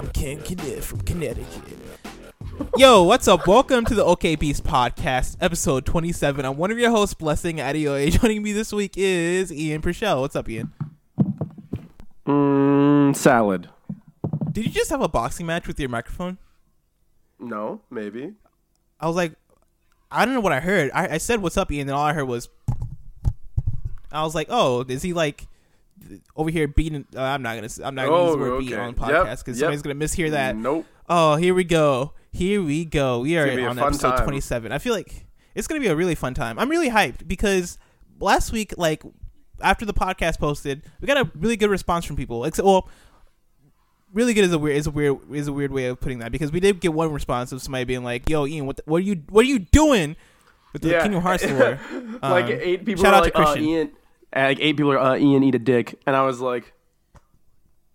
I'm Ken Kenneth from Connecticut. Yo, what's up? Welcome to the OK Beast podcast, episode 27. I'm one of your hosts, Blessing Adeoye. Joining me this week is Ian Purcell. What's up, Ian? mm, salad. Did you just have a boxing match with your microphone? No, maybe. I was like, I don't know what I heard. I, I said, "What's up, Ian?" And all I heard was, I was like, "Oh, is he like over here beating?" Uh, I'm not gonna. I'm not gonna use Oh, the word okay. beat on podcast because yep. somebody's gonna mishear that. Nope. Oh, here we go. Here we go. We are gonna on episode time. 27. I feel like it's going to be a really fun time. I'm really hyped because last week, like, after the podcast posted, we got a really good response from people. Except, well, really good is a weird is a weird is a weird way of putting that because we did get one response of somebody being like, "Yo, Ian, what the, what are you what are you doing with the Yeah. Kingdom Hearts lore?" like Um, eight people shout out like, to uh, Christian. Ian. Like eight people are, uh, Ian, eat a dick, and I was like,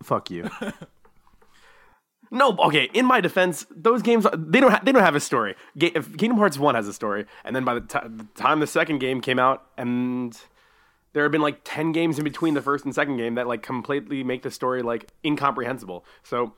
"Fuck you." no, okay. In my defense, those games they don't ha- they don't have a story. Ga- if Kingdom Hearts One has a story, and then by the, ti the time the second game came out, and there have been like 10 games in between the first and second game that like completely make the story like incomprehensible so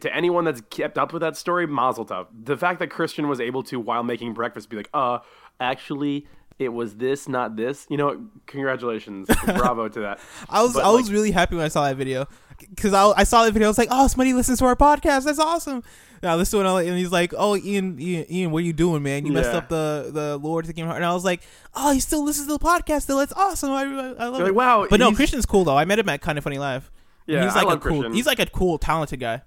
to anyone that's kept up with that story mazel tov the fact that christian was able to while making breakfast be like uh actually it was this not this you know congratulations bravo to that I was But, I was really happy when I saw that video because I, I saw that video. I was like, oh, somebody listens to our podcast. That's awesome. Listened to it and he's like, oh, Ian, Ian, Ian, what are you doing, man? You messed up the the Lord Game Heart. And I was like, oh, he still listens to the podcast. Still, that's awesome. I, I, love You're it. like, wow, but no, Christian's cool though. I met him at Kind of Funny Live. Yeah, he's like a cool. Christian. He's like a cool, talented guy.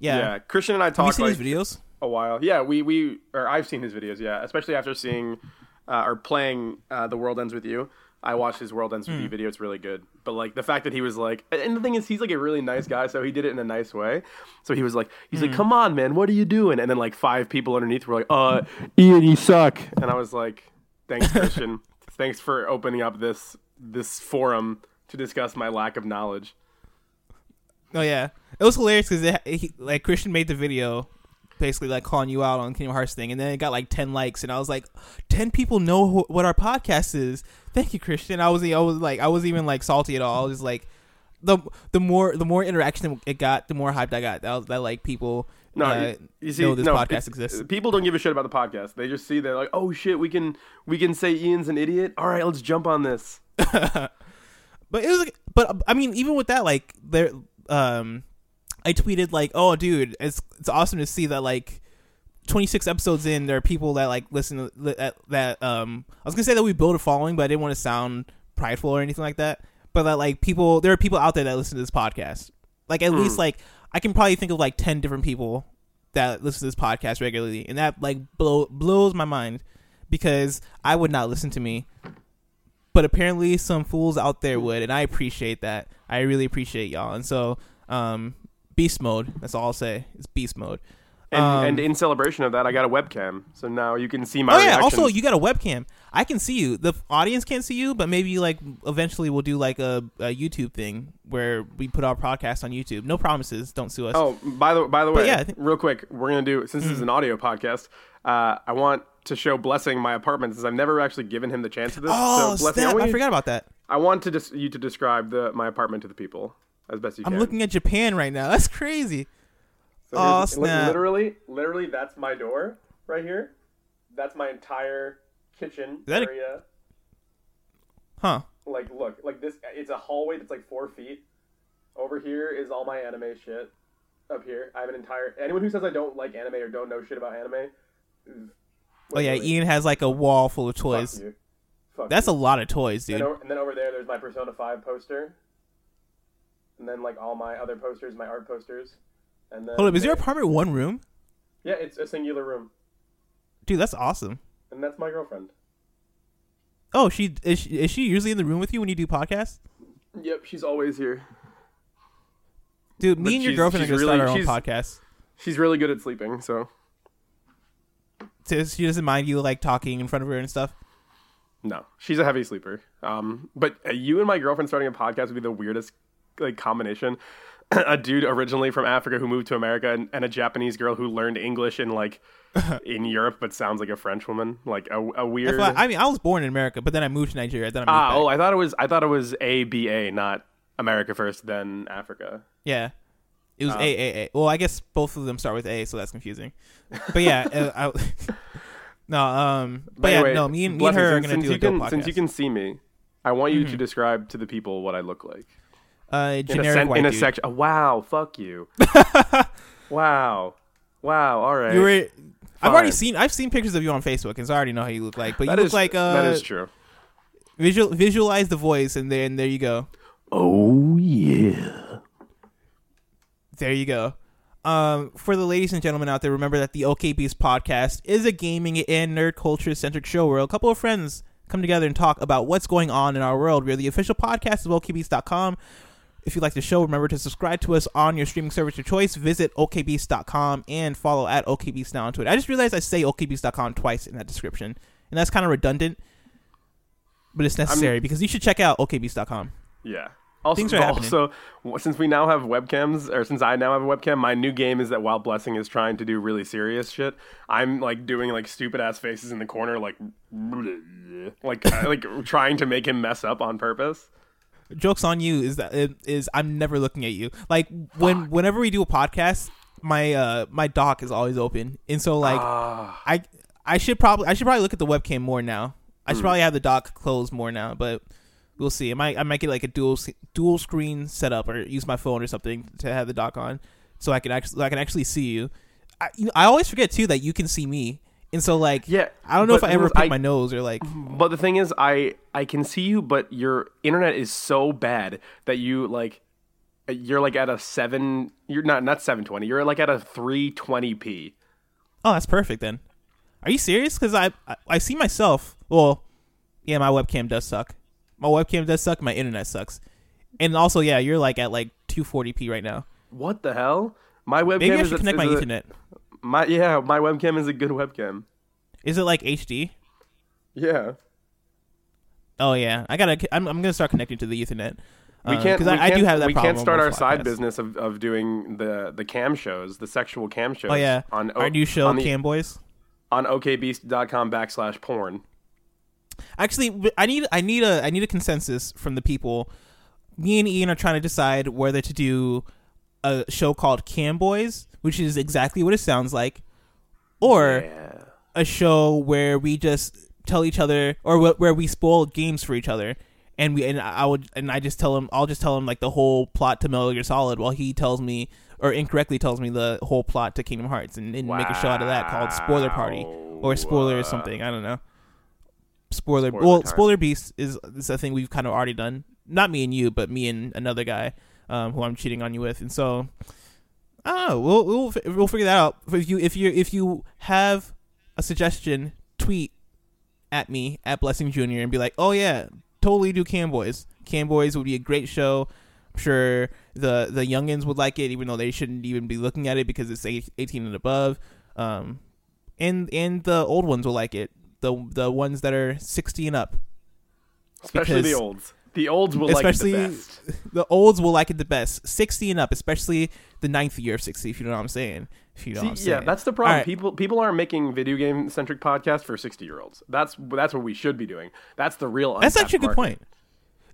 Yeah. yeah christian and i Have you talked seen like his videos? a while yeah we we or i've seen his videos yeah especially after seeing uh, or playing uh, the world ends with you I watched his World Ends with Hmm. You video. It's really good. But like the fact that he was like, and the thing is, he's like a really nice guy, so he did it in a nice way. So he was like, he's Hmm. like, come on, man, what are you doing? And then like five people underneath were like, uh, Ian, you suck. And I was like, thanks, Christian. thanks for opening up this this forum to discuss my lack of knowledge. Oh yeah, it was hilarious because like Christian made the video, basically like calling you out on Kingdom Hearts thing, and then it got like ten likes, and I was like, ten people know wh- what our podcast is. Thank you, Christian. I was I was like I wasn't even like salty at all. I was just like, the the more the more interaction it got, the more hyped I got. That that like people No, uh, you, you see, know this no, podcast exists. People don't give a shit about the podcast. They just see they're like, oh shit, we can we can say Ian's an idiot. All right, let's jump on this. But it was like, but I mean, even with that, like there, um, I tweeted like, "Oh, dude, it's it's awesome to see that like." 26 episodes in there are people that like listen to that, that um i was gonna say that we build a following but i didn't want to sound prideful or anything like that but that like people there are people out there that listen to this podcast. Like at least like i can probably think of like 10 different people that listen to this podcast regularly and that like blow, blows my mind because i would not listen to me. But apparently some fools out there would and i appreciate that. I really appreciate y'all and so um beast mode. That's all i'll say. It's beast mode. And, Um, and in celebration of that, I got a webcam, so now you can see my oh yeah reactions. also you got a webcam. I can see you. The audience can't see you but maybe like eventually we'll do like a, a youtube thing where we put our podcast on youtube. No promises. Don't sue us. Oh, by the by the way, yeah, think- real quick, we're gonna do since this is an audio podcast. Uh, I want to show Blessing my apartment since I've never actually given him the chance of this. oh so Blessing, I, i forgot about that. I want to dis- you to describe the my apartment to the people as best you i'm can. looking at japan right now that's crazy So Oh, snap. Literally, literally, that's my door right here. That's my entire kitchen that a- area. huh Like, look, like this. It's a hallway that's like four feet. Over here is all my anime shit. Up here, I have an entire. Anyone who says I don't like anime or don't know shit about anime. oh yeah ian has like a wall full of fuck toys you. Fuck that's you. a lot of toys dude and then over there, there's my Persona Five poster. And then like all my other posters, my art posters. And then hold up is your apartment one room Yeah, it's a singular room, dude that's awesome and that's my girlfriend. oh she is, she is she usually in the room with you when you do podcasts Yep, she's always here. dude me But and your girlfriend are gonna start our own podcast She's really good at sleeping, so so she doesn't mind you like talking in front of her and stuff no, she's a heavy sleeper. Um, but uh, you and my girlfriend starting a podcast would be the weirdest like combination. a dude originally from Africa who moved to America, and, and a Japanese girl who learned English in like in Europe, but sounds like a French woman. Like a, a weird. If I, I mean, I was born in America, but then I moved to Nigeria. Then I moved ah, back. oh, I thought it was I thought it was A B A, not America first, then Africa. yeah. It was Uh, A A A. Well, I guess both of them start with A, so that's confusing. But yeah, uh, I, no, um, but yeah, anyway, no, me and me and her are since- gonna since do a can, podcast. Since you can see me, I want you Mhm. to describe to the people what I look like. Uh, In a, sen- white in a dude. section. Oh, wow, fuck you. wow. Wow, all right. You were. I've already seen. I've seen pictures of you on Facebook, and so I already know how you look like. But you That look is- like uh, that is true. visual visualize the voice, and then there you go. Oh yeah. There you go. Um, for the ladies and gentlemen out there, remember that the OKBeast podcast is a gaming and nerd culture centric show where a couple of friends come together and talk about what's going on in our world. We're the official podcast of OKBeast.com. If you like the show, remember to subscribe to us on your streaming service of choice. Visit OKBeast.com and follow at OKBeast now on Twitter. I just realized I say OKBeast.com twice in that description, and that's kind of redundant, but it's necessary because you should check out OKBeast.com. Yeah. Also, Things are happening. also, since we now have webcams, or since I now have a webcam, my new game is that while Blessing is trying to do really serious shit, I'm like doing like stupid ass faces in the corner, like, like, uh, like trying to make him mess up on purpose. Jokes on you is that it is I'm never looking at you. Like when whenever we do a podcast, my uh my dock is always open, and so like Ah, I I should probably I should probably look at the webcam more now. I should probably have the dock closed more now, but we'll see. I might I might get like a dual dual screen setup or use my phone or something to have the dock on, so I can actually I can actually see you. I you know, I always forget too that you can see me, and so like yeah. I don't know if I ever pick my nose or like But the thing is, I I can see you, but your internet is so bad that you like you're like at a seven. You're not not seven twenty. You're like at a three twenty p. Oh, that's perfect then. Are you serious? Because I, I I see myself. Well, yeah, my webcam does suck. My webcam does suck. My internet sucks. And also, yeah, you're like at like 240p right now. What the hell? My webcam Maybe I is should a- connect my is a- Ethernet. My yeah, my webcam is a good webcam. Is it like HD? Yeah. Oh yeah, I gotta. I'm, I'm gonna start connecting to the Ethernet. We uh, can't. because we I, I do have that We can't start our side business of, of doing the the cam shows, the sexual cam shows. Oh yeah, on our O- new show, on the, Cam Boys. on okbeast.com backslash porn. Actually, I need I need a I need a consensus from the people. Me and Ian are trying to decide whether to do a show called Cam Boys, which is exactly what it sounds like, or Yeah. a show where we just tell each other or wh- where we spoil games for each other. And we and I would and I just tell him I'll just tell him like the whole plot to Metal Gear Solid while he tells me or incorrectly tells me the whole plot to Kingdom Hearts and, and make a show out of that called Spoiler Party or Spoiler or something. I don't know. Spoiler, Spoiler well time. Spoiler Beast is is a thing we've kind of already done. Not me and you but me and another guy um, who I'm cheating on you with. And so I don't know we'll we'll we'll figure that out if you if you if you have a suggestion tweet at me at Blessing Junior and be like, "Oh yeah, totally do Cam Boys. Cam Boys would be a great show. I'm sure the the youngins would like it, even though they shouldn't even be looking at it because it's 18 and above. Um, and and the old ones will like it. The the ones that are 60 and up. Especially the olds. The olds will Especially- like it the best. The olds will like it the best. 60 and up, especially the ninth year of 60. If you know what I'm saying. If you know what I'm See, yeah, saying. that's the problem. Right. People people aren't making video game centric podcasts for sixty year olds. That's that's what we should be doing. That's the real. That's actually a good market. point,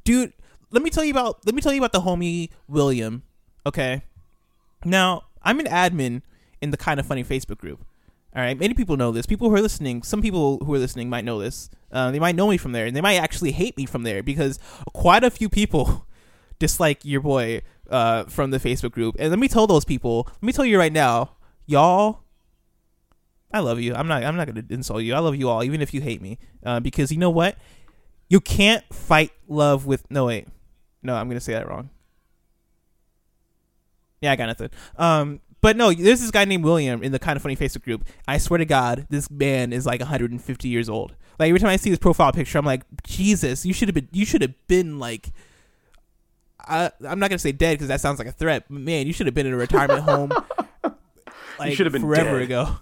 dude. Let me tell you about let me tell you about the homie William. Okay, now I'm an admin in the kind of funny Facebook group. All right, many people know this. People who are listening, some people who are listening might know this. Uh, they might know me from there, and they might actually hate me from there because quite a few people dislike your boy uh, from the Facebook group. And let me tell those people. Let me tell you right now, y'all. I love you. I'm not. I'm not gonna insult you. I love you all, even if you hate me, uh, because you know what? You can't fight love with. No wait, no, I'm gonna say that wrong. Yeah, I got nothing. Um, but no, there's this guy named William in the kind of funny Facebook group. I swear to God, this man is like 150 years old. Like every time I see his profile picture, I'm like, Jesus, you should have been. You should have been like. I, I'm not gonna say dead because that sounds like a threat. But man, you should have been in a retirement home. Like, should have been forever dead. ago.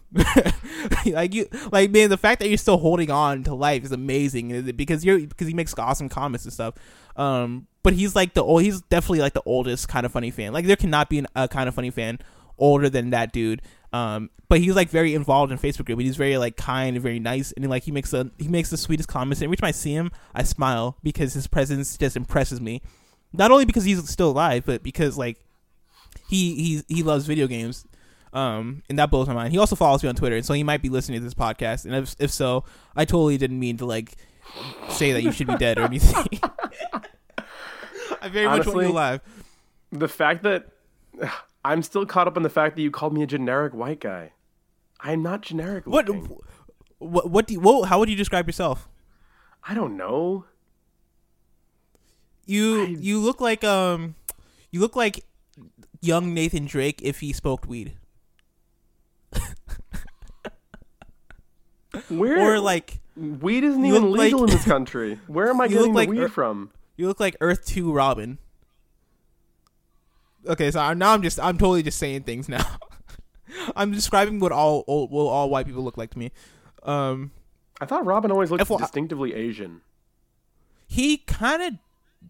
like you, like man, the fact that you're still holding on to life is amazing because you're because he makes awesome comments and stuff. Um, but he's like the old. He's definitely like the oldest kind of funny fan. Like there cannot be an, a kind of funny fan older than that dude. Um, but he's like very involved in Facebook group. And he's very like kind and very nice, and like he makes a he makes the sweetest comments. And every time I see him, I smile because his presence just impresses me. Not only because he's still alive, but because like he he he loves video games. Um, and that blows my mind. He also follows me on Twitter, and so he might be listening to this podcast. And if, if so, I totally didn't mean to like say that you should be dead or anything. I very much want you alive. The fact that I'm still caught up in the fact that you called me a generic white guy. I'm not generic. What, looking. what, what do you, what, how would you describe yourself? I don't know. You, I- you look like, um, you look like young Nathan Drake if he smoked weed, Where or like weed isn't even legal like- in this country. Where am I getting like weed Er- from? you look like Earth Two Robin. Okay, so now I'm just, I'm totally just saying things now. I'm describing what all, all, what all white people look like to me. Um, I thought Robin always looked FYI distinctively Asian. he kind of,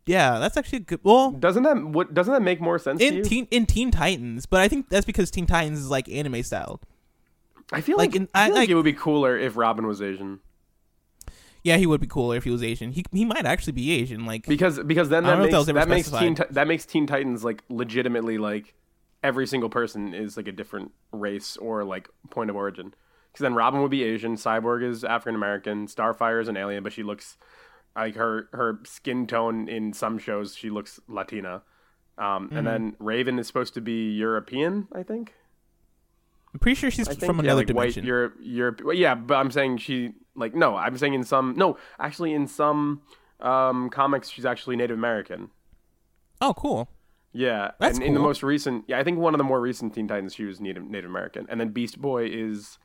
yeah, that's actually a good. Well, Doesn't that what doesn't that make more sense to in? Teen in Teen Titans, but I think that's because Teen Titans is like anime style. I feel like like, in- I, feel I- like, like- it would be cooler if Robin was Asian Yeah, he would be cooler if he was Asian. He he might actually be Asian. Like because because then that if that makes that makes Teen that makes Teen Titans like legitimately like every single person is like a different race or like point of origin. Because then Robin would be Asian, Cyborg is African American, Starfire is an alien, but she looks like her her skin tone in some shows she looks Latina. Um, Mm-hmm. And then Raven is supposed to be European, I think. I'm pretty sure she's think from yeah, another like dimension. white Europe, Europe. well, yeah, but I'm saying she like no. I'm saying in some no, actually in some um, comics she's actually Native American. oh, cool. Yeah, That's and in the most recent, yeah, I think one of the more recent Teen Titans she was Native Native American, and then Beast Boy is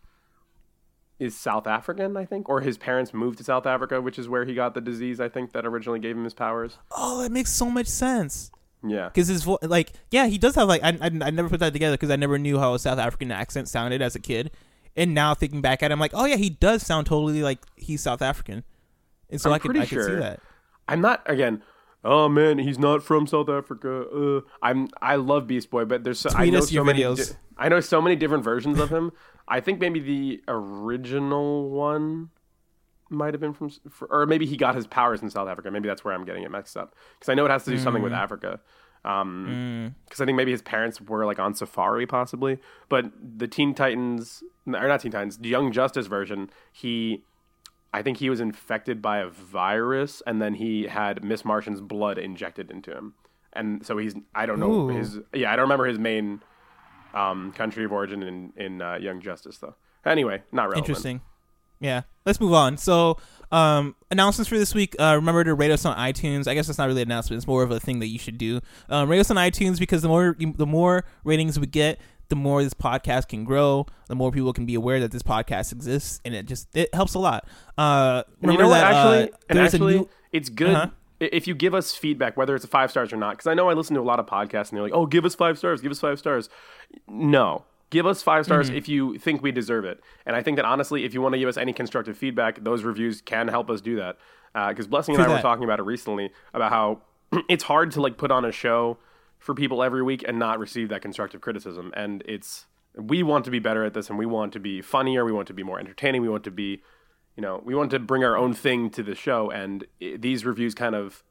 is South African, I think, or his parents moved to South Africa, which is where he got the disease. I think that originally gave him his powers. Oh, that makes so much sense. Yeah, Because his vo- like yeah, he does have like I I, I never put that together because I never knew how a South African accent sounded as a kid, and now thinking back at it, I'm like, oh yeah, he does sound totally like he's South African, and so I'm I could pretty I could see that. I'm not again. Oh man, he's not from South Africa. Uh, I'm I love Beast Boy, but there's so, I know so many. di- I know so many different versions of him. I think maybe the original one might have been from, or maybe he got his powers in South Africa. Maybe that's where I'm getting it mixed up because I know it has to do something Mm. with Africa. Um, because I think maybe his parents were like on safari, possibly. But the Teen Titans, or not Teen Titans, the Young Justice version, he I think he was infected by a virus, and then he had Miss Martian's blood injected into him, and so he's I don't know Ooh. his yeah I don't remember his main um, country of origin in in uh, Young Justice though. Anyway, not relevant. Interesting. Yeah. Let's move on. So, um, announcements for this week. Uh, remember to rate us on iTunes. I guess that's not really an announcement. It's more of a thing that you should do. Um, rate us on iTunes because the more the more ratings we get, the more this podcast can grow. The more people can be aware that this podcast exists, and it just it helps a lot. Uh, And you know what? that, Actually, uh, and actually, new- it's good Uh-huh. if you give us feedback, whether it's a five stars or not. Because I know I listen to a lot of podcasts, and they're like, "Oh, give us five stars, give us five stars." No, give us five stars Mm-hmm. if you think we deserve it. And I think that honestly, if you want to give us any constructive feedback, those reviews can help us do that. Because Blessing and I were talking about it recently about how it's hard to like put on a show for people every week and not receive that constructive criticism. And it's we want to be better at this, and we want to be funnier. We want to be more entertaining. We want to be you know, we want to bring our own thing to the show, and i these reviews kind of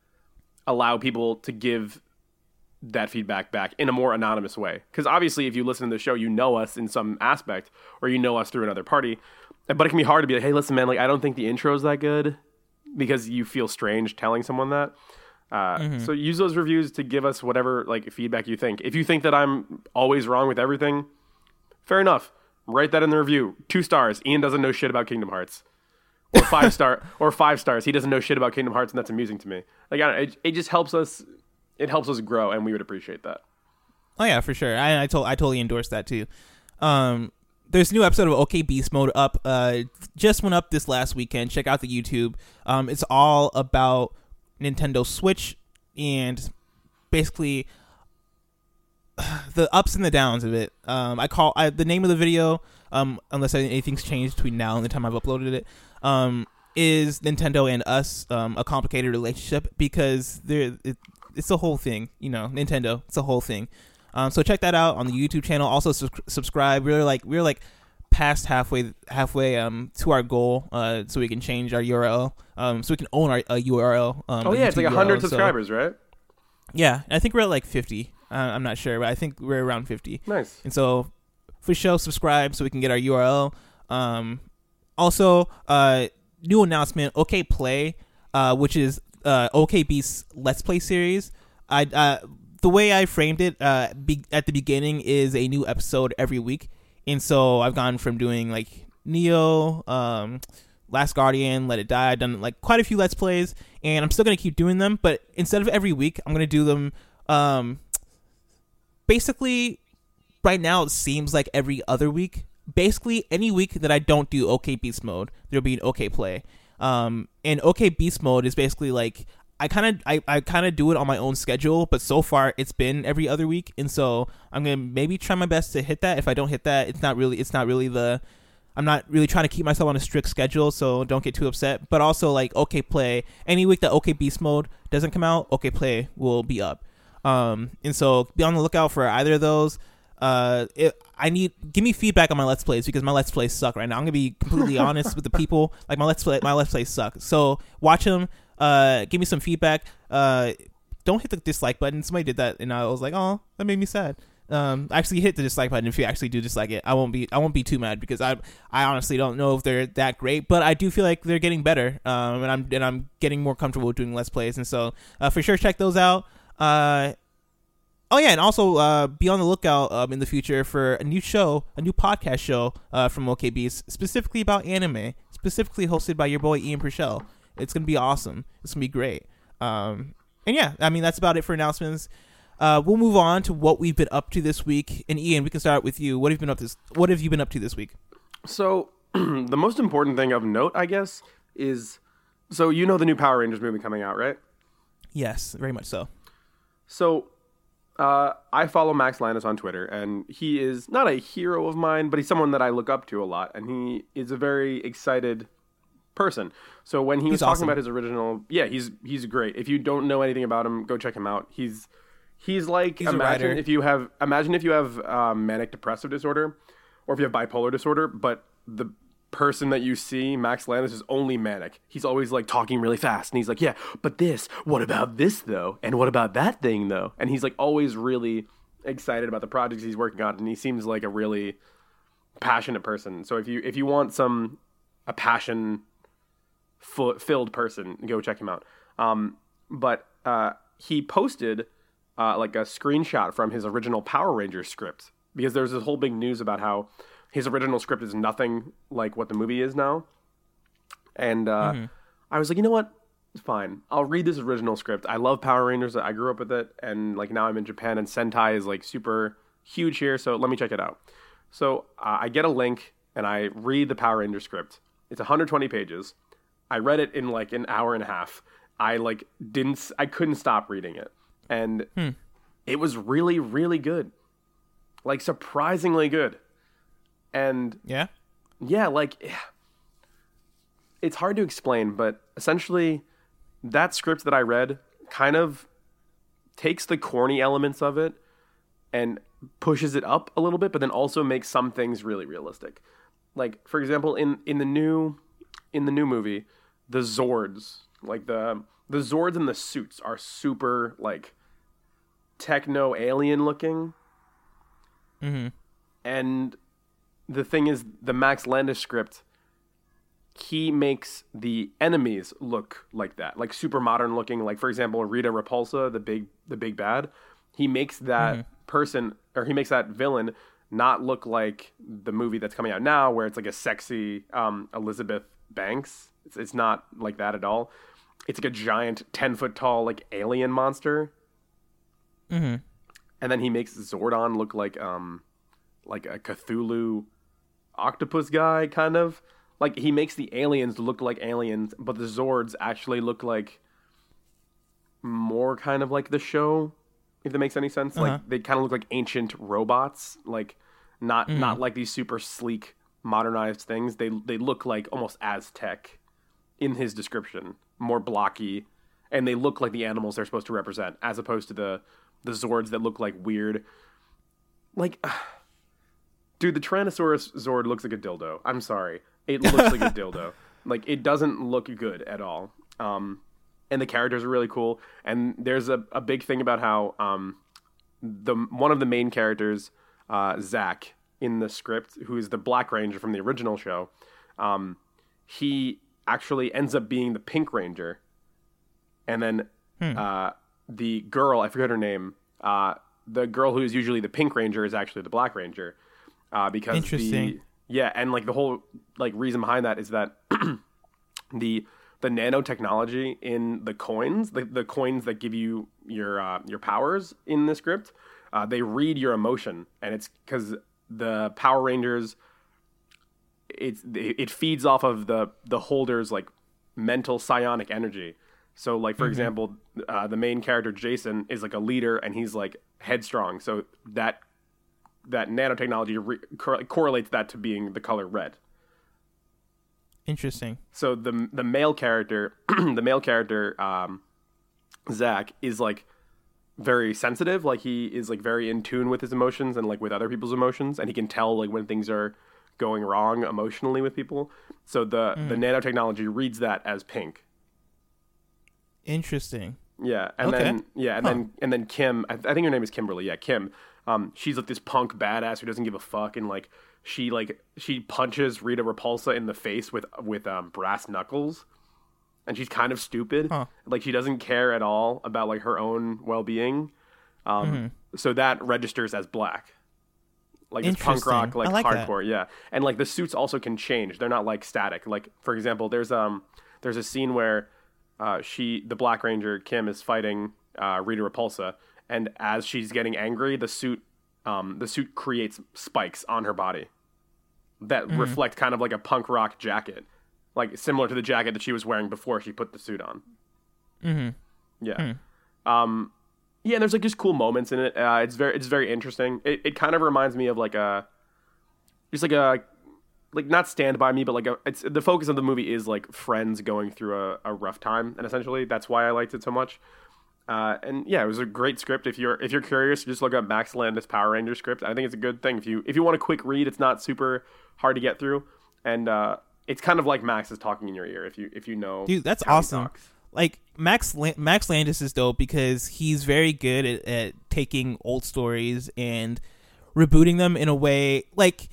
allow people to give that feedback back in a more anonymous way. Because obviously, if you listen to the show, you know us in some aspect, or you know us through another party. But it can be hard to be like, "Hey, listen, man, like I don't think the intro's that good," because you feel strange telling someone that. Uh, So use those reviews to give us whatever like feedback you think. If you think that I'm always wrong with everything, fair enough. Write that in the review. Two stars. Ian doesn't know shit about Kingdom Hearts or five star or five stars. He doesn't know shit about Kingdom Hearts, and that's amusing to me. Like, I don't, it, it just helps us. It helps us grow, and we would appreciate that. Oh yeah, for sure. I I, told, I totally endorse that too. Um, there's a new episode of OK Beast Mode up. Uh, just went up this last weekend. Check out the YouTube. Um, it's all about Nintendo Switch and basically the ups and the downs of it. Um, I call I, the name of the video. Um, unless anything's changed between now and the time I've uploaded it. Um, is Nintendo and us um, a complicated relationship because there it's a whole thing, you know. Nintendo, it's a whole thing. Um, so check that out on the YouTube channel. Also sus- subscribe. We're like we're like past halfway halfway um to our goal. Uh, so we can change our URL. Um, so we can own our uh, URL. Um, Oh yeah, it's like hundred URL. So- subscribers, right? yeah, I think we're at like fifty. Uh, I'm not sure, but I think we're around 50. Nice. And so, for show, subscribe so we can get our URL. Um, also, uh, new announcement: OK Play, uh, which is uh, OKB's Let's Play series. I uh, the way I framed it uh, be- at the beginning is a new episode every week, and so I've gone from doing like Nioh, um, Last Guardian, Let It Die. I've done like quite a few Let's Plays, and I'm still gonna keep doing them. But instead of every week, I'm gonna do them. Um, basically, right now it seems like every other week. Basically, any week that I don't do OK Beast mode, there'll be an OK Play. Um, and OK Beast mode is basically like I kind of I, I kind of do it on my own schedule, but so far it's been every other week, and so I'm gonna maybe try my best to hit that. If I don't hit that, it's not really it's not really the I'm not really trying to keep myself on a strict schedule, so don't get too upset. But also like OK Play, any week that OK Beast mode doesn't come out, OK Play will be up. Um, and so be on the lookout for either of those. Uh, it, I need give me feedback on my let's plays because my let's plays suck right now. I'm gonna be completely honest with the people. Like my let's play, my let's plays suck. So watch them. Uh, give me some feedback. Uh, don't hit the dislike button. Somebody did that, and I was like, oh, that made me sad. Um, actually hit the dislike button if you actually do dislike it. I won't be I won't be too mad because I I honestly don't know if they're that great, but I do feel like they're getting better. Um, and I'm and I'm getting more comfortable doing let's plays, and so uh, for sure check those out. Uh, Oh yeah, and also uh, be on the lookout um, in the future for a new show, a new podcast show uh, from OKBs, specifically about anime, specifically hosted by your boy Ian Purcell. It's gonna be awesome. It's gonna be great. Um, and yeah, I mean that's about it for announcements. Uh, we'll move on to what we've been up to this week. And Ian, we can start with you. What have you been up? This, what have you been up to this week? So the most important thing of note, I guess, is so you know the new Power Rangers movie coming out, right? Yes, very much so. So uh, I follow Max Landis on Twitter, and he is not a hero of mine, but he's someone that I look up to a lot, and he is a very excited person. So when he was He's talking awesome. about his original, yeah, he's he's great. If you don't know anything about him, go check him out. He's he's like He's imagine if you have imagine if you have um, manic depressive disorder, or if you have bipolar disorder, but the person that you see, Max Landis, is only manic. He's always like talking really fast, and he's like, "Yeah, but this. What about this though? And what about that thing though?" And he's like always really excited about the projects he's working on, and he seems like a really passionate person. So if you if you want some a passion fu- filled person, go check him out. Um, but uh, he posted uh, like a screenshot from his original Power Rangers script because there's this whole big news about how his original script is nothing like what the movie is now. And uh, I was like, you know what? It's fine. I'll read this original script. I love Power Rangers. I grew up with it, and like now I'm in Japan, and Sentai is like super huge here. So let me check it out. So uh, I get a link and I read the Power Ranger script. It's 120 pages. I read it in like an hour and a half. I like didn't. I couldn't stop reading it, and it was really, really good. Like surprisingly good. And Yeah. yeah, like it's hard to explain, but essentially that script that I read kind of takes the corny elements of it and pushes it up a little bit, but then also makes some things really realistic. Like for example, in in the new in the new movie, the Zords, like the the Zords and the suits are super like techno alien looking. Mm-hmm. And the thing is, the Max Landis script, he makes the enemies look like that, like super modern looking. Like for example, Rita Repulsa, the big the big bad, he makes that person or he makes that villain not look like the movie that's coming out now, where it's like a sexy um, Elizabeth Banks. It's, it's not like that at all. It's like a giant, ten foot tall, like alien monster Mm-hmm. and then he makes Zordon look like um like a Cthulhu octopus guy kind of. Like he makes the aliens look like aliens but the Zords actually look like more kind of like the show if that makes any sense. Uh-huh. like they kind of look like ancient robots like not not like these super sleek modernized things. They they look like almost Aztec in his description more blocky and they look like the animals they're supposed to represent as opposed to the the zords that look like weird. Like dude the tyrannosaurus zord looks like a dildo. I'm sorry. It looks like a dildo. Like it doesn't look good at all. Um and the characters are really cool. And there's a, a big thing about how um the one of the main characters, uh, Zach, in the script, who is the Black Ranger from the original show, um, he actually ends up being the Pink Ranger, and then uh, the girl I forget her name. Uh, the girl who is usually the Pink Ranger is actually the Black Ranger, uh, because the yeah, and like the whole like reason behind that is that the the nanotechnology in the coins, the, the coins that give you your uh, your powers in the script, uh, they read your emotion, and it's because the Power Rangers, it's it feeds off of the the holder's like mental psionic energy. So, like for example, uh, the main character Jason is like a leader, and he's like headstrong. So that that nanotechnology re- cor- correlates that to being the color red. Interesting. So the the male character, the male character, um, Zach is like very sensitive. Like he is like very in tune with his emotions and like with other people's emotions, and he can tell like when things are going wrong emotionally with people. So the the nanotechnology reads that as pink. Interesting. Yeah, and Okay. then yeah, and then and then Kim, I, I think her name is Kimberly. Yeah, Kim. Um, she's like this punk badass who doesn't give a fuck, and like she like she punches Rita Repulsa in the face with with um, brass knuckles, and she's kind of stupid. Huh. Like she doesn't care at all about like her own well being. Um, Mm-hmm. so that registers as black. Like it's punk rock, like, like that. hardcore, yeah. And like the suits also can change; they're not like static. Like for example, there's um there's a scene where uh, she the Black Ranger Kim is fighting uh, Rita Repulsa, and as she's getting angry, the suit um the suit creates spikes on her body that Mm-hmm. reflect kind of like a punk rock jacket, like similar to the jacket that she was wearing before she put the suit on. Mm-hmm. Yeah. Um, yeah, and there's like just cool moments in it. Uh, it's very it's very interesting. It it kind of reminds me of like a just like a like not Stand by Me, but like a it's the focus of the movie is like friends going through a, a rough time, and essentially that's why I liked it so much. Uh, and yeah, it was a great script. If you're if you're curious, just look up Max Landis Power Ranger script. I think it's a good thing if you if you want a quick read. It's not super hard to get through, and uh, it's kind of like Max is talking in your ear if you if you know. Dude, that's awesome. Like Max Lan- Max Landis is dope because he's very good at, at taking old stories and rebooting them in a way like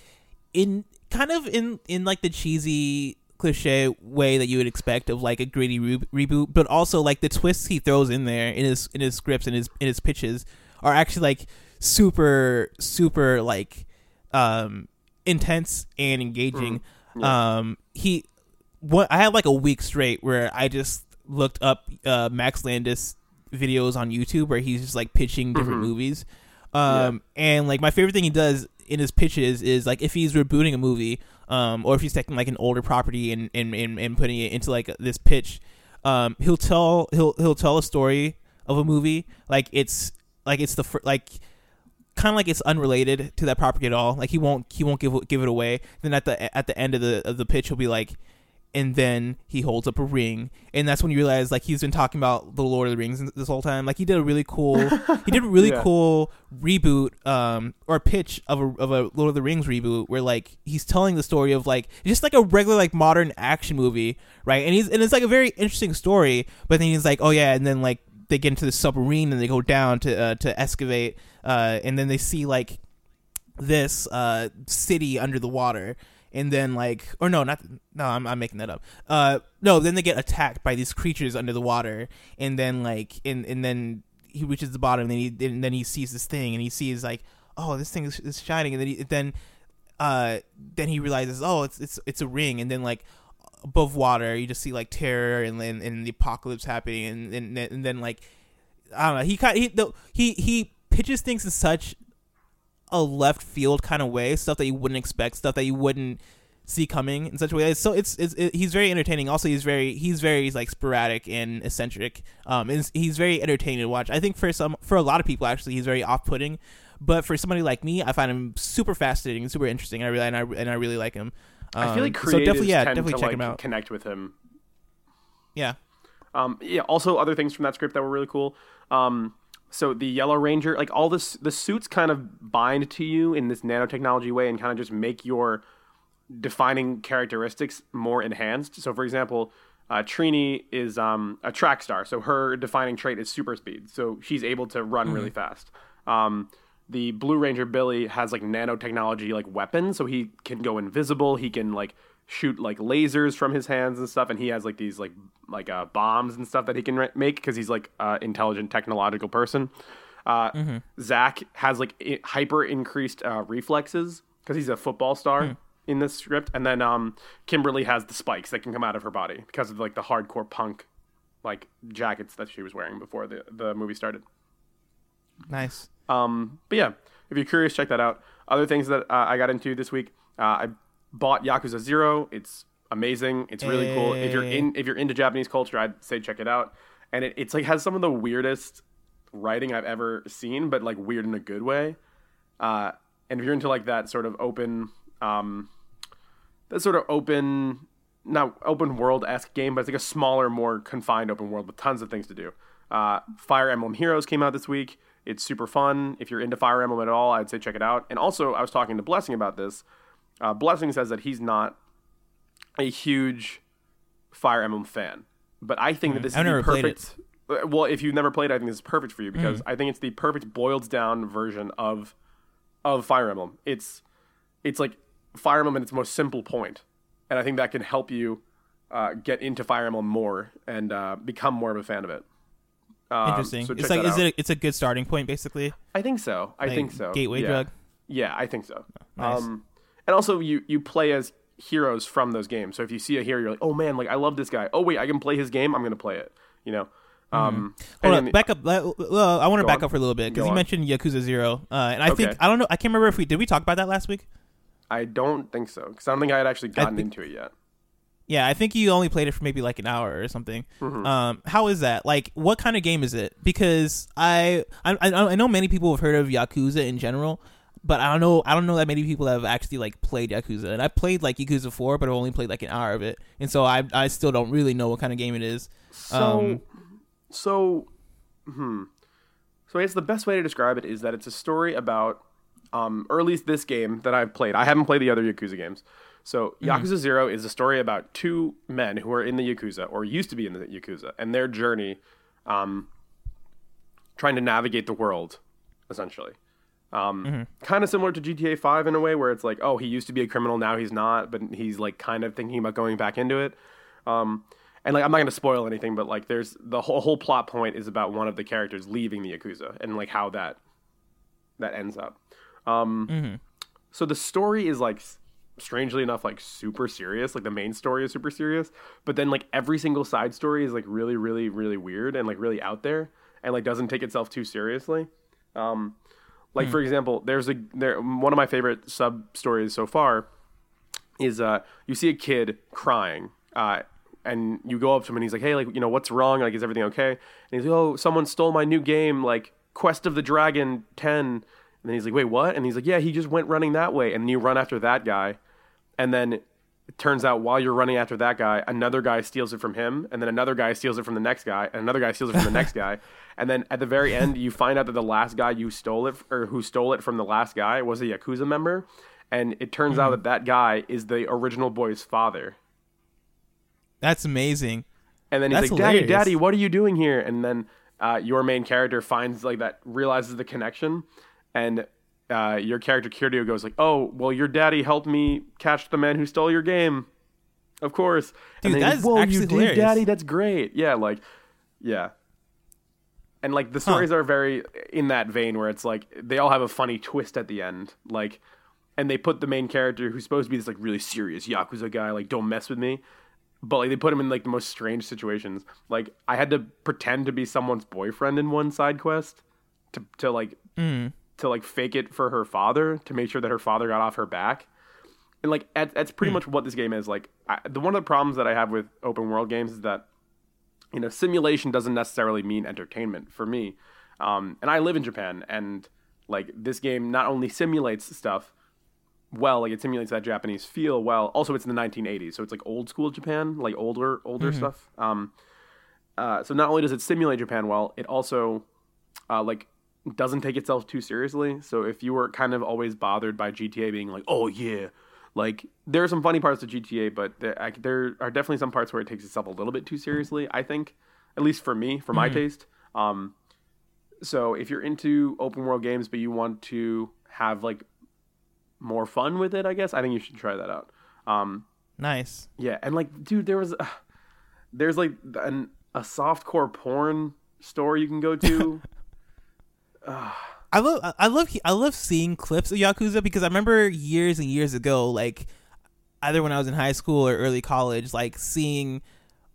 in kind of in in like the cheesy cliche way that you would expect of like a gritty re- reboot but also like the twists he throws in there in his in his scripts and his in his pitches are actually like super super like um intense and engaging. Um he what I had like a week straight where I just looked up uh, Max Landis videos on YouTube where he's just like pitching different movies. Um, and like my favorite thing he does in his pitches is like if he's rebooting a movie, um, or if he's taking like an older property and and, and, and putting it into like this pitch, um, he'll tell he'll he'll tell a story of a movie like it's like it's the fir- like kind of like it's unrelated to that property at all. Like he won't he won't give give it away. Then at the at the end of the of the pitch, he'll be like, and then he holds up a ring, and that's when you realize like he's been talking about the Lord of the Rings this whole time. Like he did a really cool he did a really Yeah. cool reboot um or pitch of a of a Lord of the Rings reboot where like he's telling the story of like just like a regular like modern action movie, right? And he's and it's like a very interesting story, but then he's like, oh yeah, and then like they get into the submarine and they go down to uh, to excavate, uh, and then they see like this uh, city under the water, and then like, or no, not no, I'm, I'm making that up. Uh, no, then they get attacked by these creatures under the water, and then like, and and then he reaches the bottom, and then he and then he sees this thing, and he sees like, oh, this thing is, is shining, and then he, then uh, then he realizes, oh, it's it's it's a ring, and then like above water, you just see like terror and and, and the apocalypse happening, and, and and then like I don't know, he kind he the, he he pitches things in such a left field kind of way, stuff that you wouldn't expect, stuff that you wouldn't see coming in such a way. So it's, it's it, he's very entertaining. Also, he's very he's very like sporadic and eccentric. Um, and he's very entertaining to watch. I think for some for a lot of people actually he's very off putting, but for somebody like me, I find him super fascinating, super interesting. And I really and I, and I really like him. Um, I feel like so definitely yeah definitely to check like him out. connect with him Yeah. Um, yeah. Also, other things from that script that were really cool. Um, so the Yellow Ranger, like all this, the suits kind of bind to you in this nanotechnology way, and kind of just make your defining characteristics more enhanced. So, for example, uh, Trini is um, a track star, so her defining trait is super speed. So she's able to run really fast. Um, the Blue Ranger Billy has like nanotechnology like weapons, so he can go invisible. He can like shoot like lasers from his hands and stuff, and he has like these like like uh, bombs and stuff that he can re- make because he's like uh, intelligent technological person. Uh, Mm-hmm. Zach has like i- hyper increased uh, reflexes because he's a football star Hmm. in this script, and then um, Kimberly has the spikes that can come out of her body because of like the hardcore punk like jackets that she was wearing before the the movie started. Nice. Um, but yeah, if you're curious, check that out. Other things that uh, I got into this week, uh, I bought Yakuza Zero. It's amazing. It's really cool. If you're in if you're into Japanese culture, I'd say check it out. And it, it's like has some of the weirdest writing I've ever seen, but like weird in a good way. Uh, and if you're into like that sort of open, um, that sort of open, not open world esque game, but it's like a smaller, more confined open world with tons of things to do. Uh, Fire Emblem Heroes came out this week. It's super fun. If you're into Fire Emblem at all, I'd say check it out. And also, I was talking to Blessing about this. Uh, Blessing says that he's not a huge Fire Emblem fan, but I think that this I've is the perfect. uh, Well, if you've never played, it, I think this is perfect for you because Mm. I think it's the perfect boiled down version of of Fire Emblem. It's it's like Fire Emblem in its most simple point, and I think that can help you uh, get into Fire Emblem more and uh, become more of a fan of it. Um, Interesting. so it's like is out. it? It's a good starting point, basically. I think so. I Like, think so. Gateway yeah. drug. Yeah, I think so. Nice. Um, and also, you you play as heroes from those games. So if you see a hero, you're like, oh man, like I love this guy. Oh wait, I can play his game. I'm gonna play it. You know. Um, Hold on, back up. Uh, I want to back on. up for a little bit because you on. mentioned Yakuza Zero, uh, and I think I don't know. I can't remember if we did we talk about that last week. I don't think so because I don't think I had actually gotten think- into it yet. Yeah, I think you only played it for maybe like an hour or something. Mm-hmm. Um, how is that? Like, what kind of game is it? Because I I I know many people have heard of Yakuza in general, but I don't know I don't know that many people have actually like played Yakuza. And I played like Yakuza Four, but I've only played like an hour of it, and so I I still don't really know what kind of game it is. So, Um, so, hmm. So I guess the best way to describe it is that it's a story about, um, or at least this game that I've played. I haven't played the other Yakuza games. So Yakuza Zero is a story about two men who are in the Yakuza or used to be in the Yakuza and their journey, um, trying to navigate the world, essentially. Um, Kind of similar to GTA Five in a way, where it's like, oh, he used to be a criminal, now he's not, but he's like kind of thinking about going back into it. Um, and like I'm not going to spoil anything, but like there's the whole whole plot point is about one of the characters leaving the yakuza and like how that that ends up. Um, So the story is like strangely enough like super serious. Like the main story is super serious, but then like every single side story is like really really really weird and like really out there and like doesn't take itself too seriously. Um, like for example, there's a there one of my favorite sub stories so far is uh you see a kid crying uh and you go up to him and he's like hey like you know what's wrong? Like is everything okay? And he's like oh someone stole my new game like quest of the dragon 10 and then he's like wait what? And he's like yeah he just went running that way. And then you run after that guy and then it turns out while you're running after that guy another guy steals it from him and then another guy steals it from the next guy and another guy steals it from the next guy. And then at the very end you find out that the last guy you stole it or who stole it from the last guy was a yakuza member. And it turns out that that guy is the original boy's father. That's amazing. and then he's That's like daddy daddy what are you doing here? And then uh, your main character finds like that realizes the connection. And uh, your character Kiryu goes like oh well your daddy helped me catch the man who stole your game. Of course. Dude, and then that he's, you actually did daddy that's great. Yeah like yeah. And like the stories are very in that vein where it's like they all have a funny twist at the end like and they put the main character who's supposed to be this like really serious yakuza guy like don't mess with me. But like they put him in like the most strange situations. Like i had to pretend to be someone's boyfriend in one side quest to to like to like fake it for her father to make sure that her father got off her back. And like that, that's pretty much what this game is like I, the one of the problems that i have with open world games is that you know simulation doesn't necessarily mean entertainment for me. Um, and i live in japan and like this game not only simulates stuff well like it simulates that japanese feel well also it's in the 1980s so it's like old school japan like older older stuff. Um, uh, so not only does it simulate japan well it also uh, like doesn't take itself too seriously so if you were kind of always bothered by gta being like oh yeah like there are some funny parts to gta but there, I, there are definitely some parts where it takes itself a little bit too seriously i think at least for me for my taste um, So if you're into open world games, but you want to have like more fun with it, I guess I think you should try that out. Um, Nice. yeah, and like, dude, there was, uh, there's like an a softcore porn store you can go to. I love I love I love seeing clips of Yakuza because I remember years and years ago, like either when I was in high school or early college, like seeing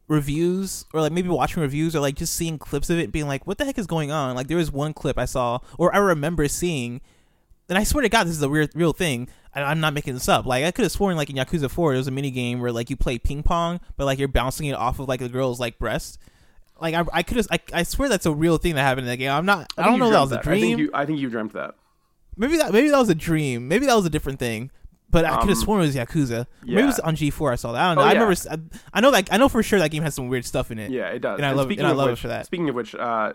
reviews or like maybe watching reviews or like just seeing clips of it being like, what the heck is going on? Like there was one clip I saw or I remember seeing and I swear to God, this is a weird real thing. I'm not making this up. Like I could have sworn, like in Yakuza Four, there was a mini game where like you play ping pong, but like you're bouncing it off of like a girl's like breast. Like I, I could have, I, I swear that's a real thing that happened in the game. I'm not, I, think don't know that was a dreamt I think dream. you, I think you dreamt that. Maybe that, maybe that was a dream. Maybe that was a different thing. But I could have Um, sworn it was Yakuza. Maybe it was on G4. I saw that. I don't know. Oh, I yeah. remember. I, I know like I know for sure that game has some weird stuff in it. Yeah, it does. And I love- speaking and I love it for that. Speaking of which, uh,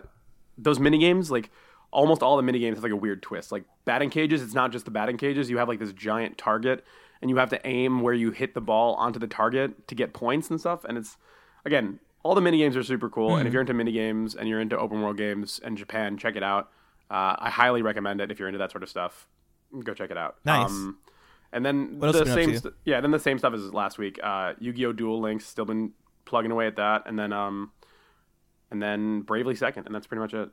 those mini games, like almost all the mini games have like a weird twist. Like batting cages, it's not just the batting cages. You have like this giant target, and you have to aim where you hit the ball onto the target to get points and stuff. And it's again, all the mini games are super cool. Hmm. And if you're into mini games and you're into open world games and Japan, check it out. Uh, I highly recommend it if you're into that sort of stuff. Go check it out. Nice. Um, and then What the have you been same, st- yeah, then the same stuff as last week. Uh, Yu-Gi-Oh! Duel Links still been plugging away at that, and then um, and then Bravely Second, and that's pretty much it.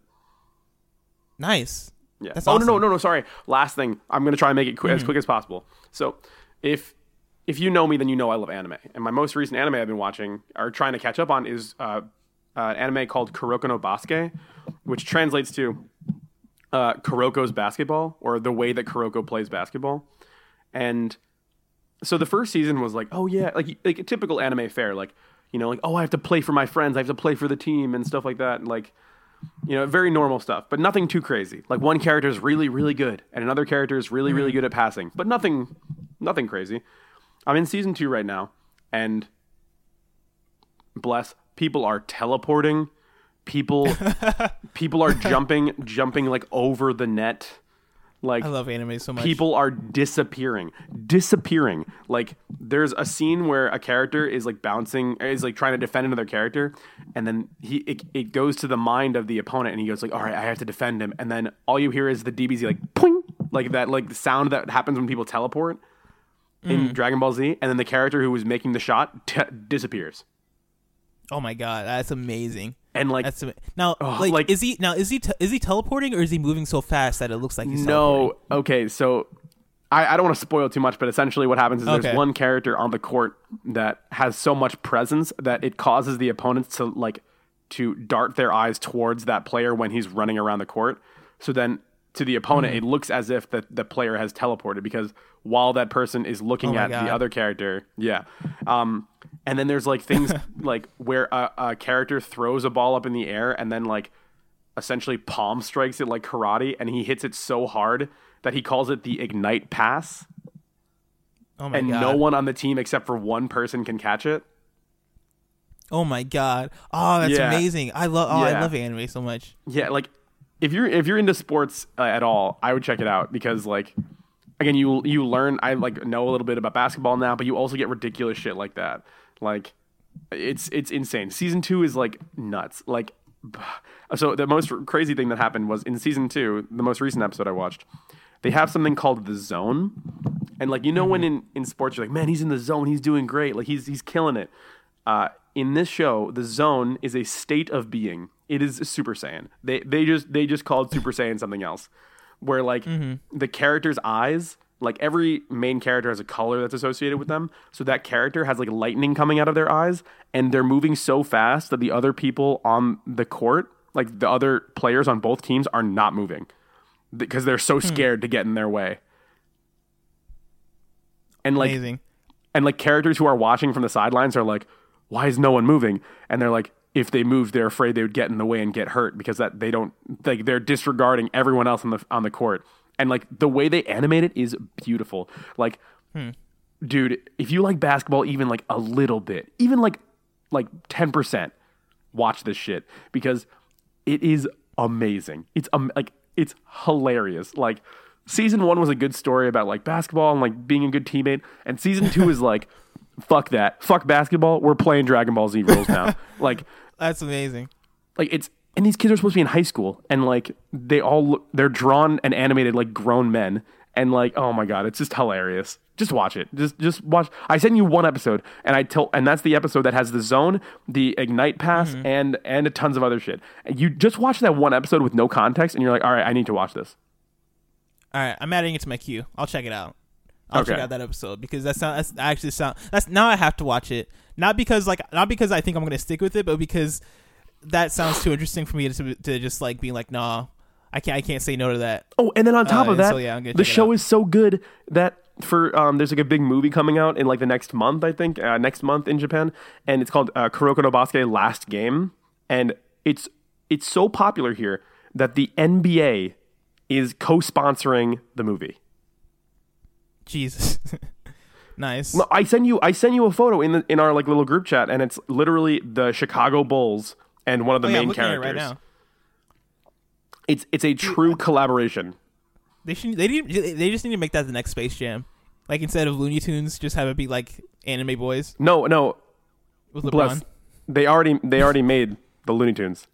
Nice. Yeah. That's oh no no. Hmm. no no sorry. Last thing, I'm gonna try and make it qu- as quick as possible. So, if if you know me, then you know I love anime, and my most recent anime I've been watching or trying to catch up on is uh, uh, an anime called Kuroko no Basket, which translates to uh, Kuroko's basketball or the way that Kuroko plays basketball, and so the first season was like, oh yeah, like like a typical anime fair, like you know, like oh I have to play for my friends, I have to play for the team and stuff like that, and like you know, very normal stuff, but nothing too crazy. Like one character is really really good, and another character is really really good at passing, but nothing nothing crazy. I'm in season two right now, and bless people are teleporting, people people are jumping jumping like over the net, like I love anime so much. people are disappearing disappearing. Like there's a scene where a character is like bouncing is like trying to defend another character and then he it, it goes to the mind of the opponent and he goes like all right i have to defend him. And then all you hear is the dbz like poing! Like that like the sound that happens when people teleport. In dragon ball z and then the character who was making the shot t- disappears Oh my god, that's amazing. and like That's now Oh, like, like- is he now is he te- is he teleporting or is he moving so fast that it looks like he's teleporting? No. Okay, so I, I don't want to spoil too much, but essentially what happens is Okay. there's one character on the court that has so much presence that it causes the opponents to like to dart their eyes towards that player when he's running around the court. So then to the opponent, Mm-hmm. it looks as if the, the player has teleported because while that person is looking Oh at God. the other character, yeah. Um, and then there's like things like where a, a character throws a ball up in the air and then like essentially palm strikes it like karate and he hits it so hard that he calls it the ignite pass Oh my god. and god. no one on the team except for one person can catch it Oh my god. Oh, that's Yeah. amazing. I love oh, Yeah. I love anime so much. yeah like if you're if you're into sports uh, at all i would check it out because like again you you learn i like know a little bit about basketball now but you also get ridiculous shit like that. Like it's it's insane. Season two is like nuts. Like so the most crazy thing that happened was in season two the most recent episode i watched they have something called the zone. And like you know when in in sports you're like man he's in the zone. He's doing great. Like he's he's killing it. Uh in this show the zone is a state of being. It is super saiyan. They they just they just called super saiyan something else where like mm-hmm. the character's eyes like every main character has a color that's associated with them. So that character has like lightning coming out of their eyes and they're moving so fast that the other people on the court like the other players on both teams are not moving because they're so hmm. scared to get in their way. And like amazing. and like characters who are watching from the sidelines are like why is no one moving? And they're like if they moved they're afraid they would get in the way and get hurt because that they don't like they're disregarding everyone else on the on the court. And like the way they animate it is beautiful. Like dude if you like basketball even like a little bit even like like 10% watch this shit because it is amazing. It's um, like it's hilarious. Like season 1 was a good story about like basketball and like being a good teammate. And season 2 is like fuck that. Fuck basketball. We're playing Dragon Ball Z rules now. Like That's amazing. like it's and these kids are supposed to be in high school, and like they all look, they're drawn and animated like grown men, and like oh my god, it's just hilarious. Just watch it. Just just watch. I sent you one episode, and I tell, and that's the episode that has the zone, the ignite pass, mm-hmm. and and tons of other shit. And you just watch that one episode with no context, and you're like, all right, I need to watch this. All right, I'm adding it to my queue. I'll check it out. I'll check out that episode because that sound that's actually sound that's now I have to watch it. Not because like not because I think I'm gonna stick with it, but because that sounds too interesting for me to to just like be like, nah, I can't I can't say no to that. Oh, and then on top Uh, of that, so yeah, the show is so good that for um, there's like a big movie coming out in like the next month, I think, uh, next month in Japan, and it's called uh, Kuroko no Basket Last Game, and it's it's so popular here that the NBA is co-sponsoring the movie. Jesus, nice. No, I send you I send you a photo in the in our like little group chat, and it's literally the Chicago Bulls and one of the Oh, yeah, main at it characters. right now. It's it's a true collaboration. They should they need, they just need to make that the next Space Jam. Like instead of Looney Tunes, just have it be like anime boys No, no, with LeBron. Bless. They already they already made the Looney Tunes.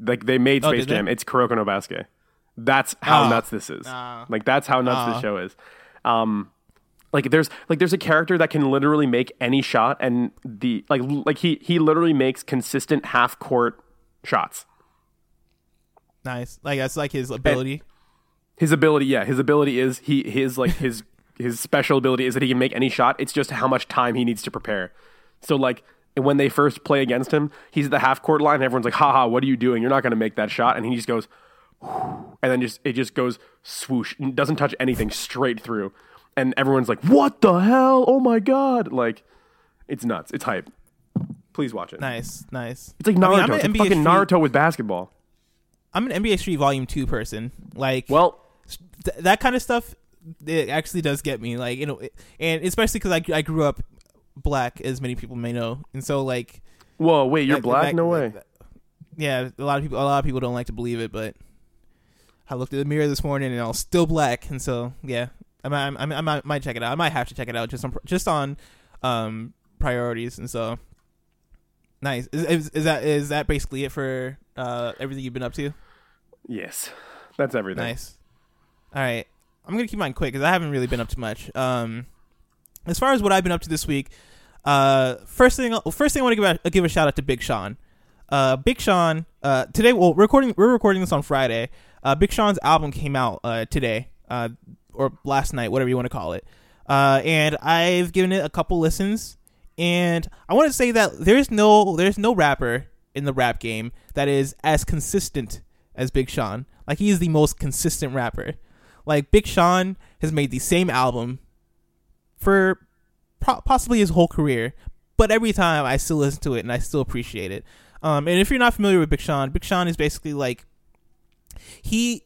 Like they made Oh, Space they? Jam. It's Kuroko no Basket. That's how Oh. nuts this is. Oh. Like that's how nuts Oh. this ah. show is. Um like there's like there's a character that can literally make any shot and the like like he he literally makes consistent half court shots. Nice. Like that's like his ability. His ability, yeah, his ability is he his like his his special ability is that he can make any shot. It's just how much time he needs to prepare. So like when they first play against him, he's at the half court line. And everyone's like, "Haha, what are you doing? You're not going to make that shot." And he just goes, and then just it just goes swoosh, doesn't touch anything straight through. And everyone's like, "What the hell? Oh my god!" Like, it's nuts. It's hype. Please watch it. Nice, nice. It's like Naruto. I'm it's like fucking Street- Naruto with basketball. I'm an NBA Street Volume Two person. Like, Well, th- that kind of stuff it actually does get me like you know and especially because I, I grew up black as many people may know and so like whoa, wait, you're that- black? that- no way. yeah a lot of people a lot of people don't like to believe it but i looked in the mirror this morning and i was still black and so yeah i might, I might, I might, might check it out i might have to check it out just on just on um priorities and so nice is, is, is that is that basically it for uh everything you've been up to Yes, that's everything. Nice. All right, I'm gonna keep mine quick because I haven't really been up to much. Um, as far as what I've been up to this week, uh, first thing, well, first thing I want to give a, give a shout out to Big Sean. Uh, Big Sean. Uh, today, well, we're recording we're recording this on Friday. Uh, Big Sean's album came out uh today, uh, or last night, whatever you want to call it. Uh, and I've given it a couple listens, and I want to say that there's no there's no rapper in the rap game that is as consistent as Big Sean. Like he is the most consistent rapper. Like Big Sean has made the same album for pro- possibly his whole career, but every time I still listen to it and I still appreciate it. Um, and if you're not familiar with Big Sean, Big Sean is basically like he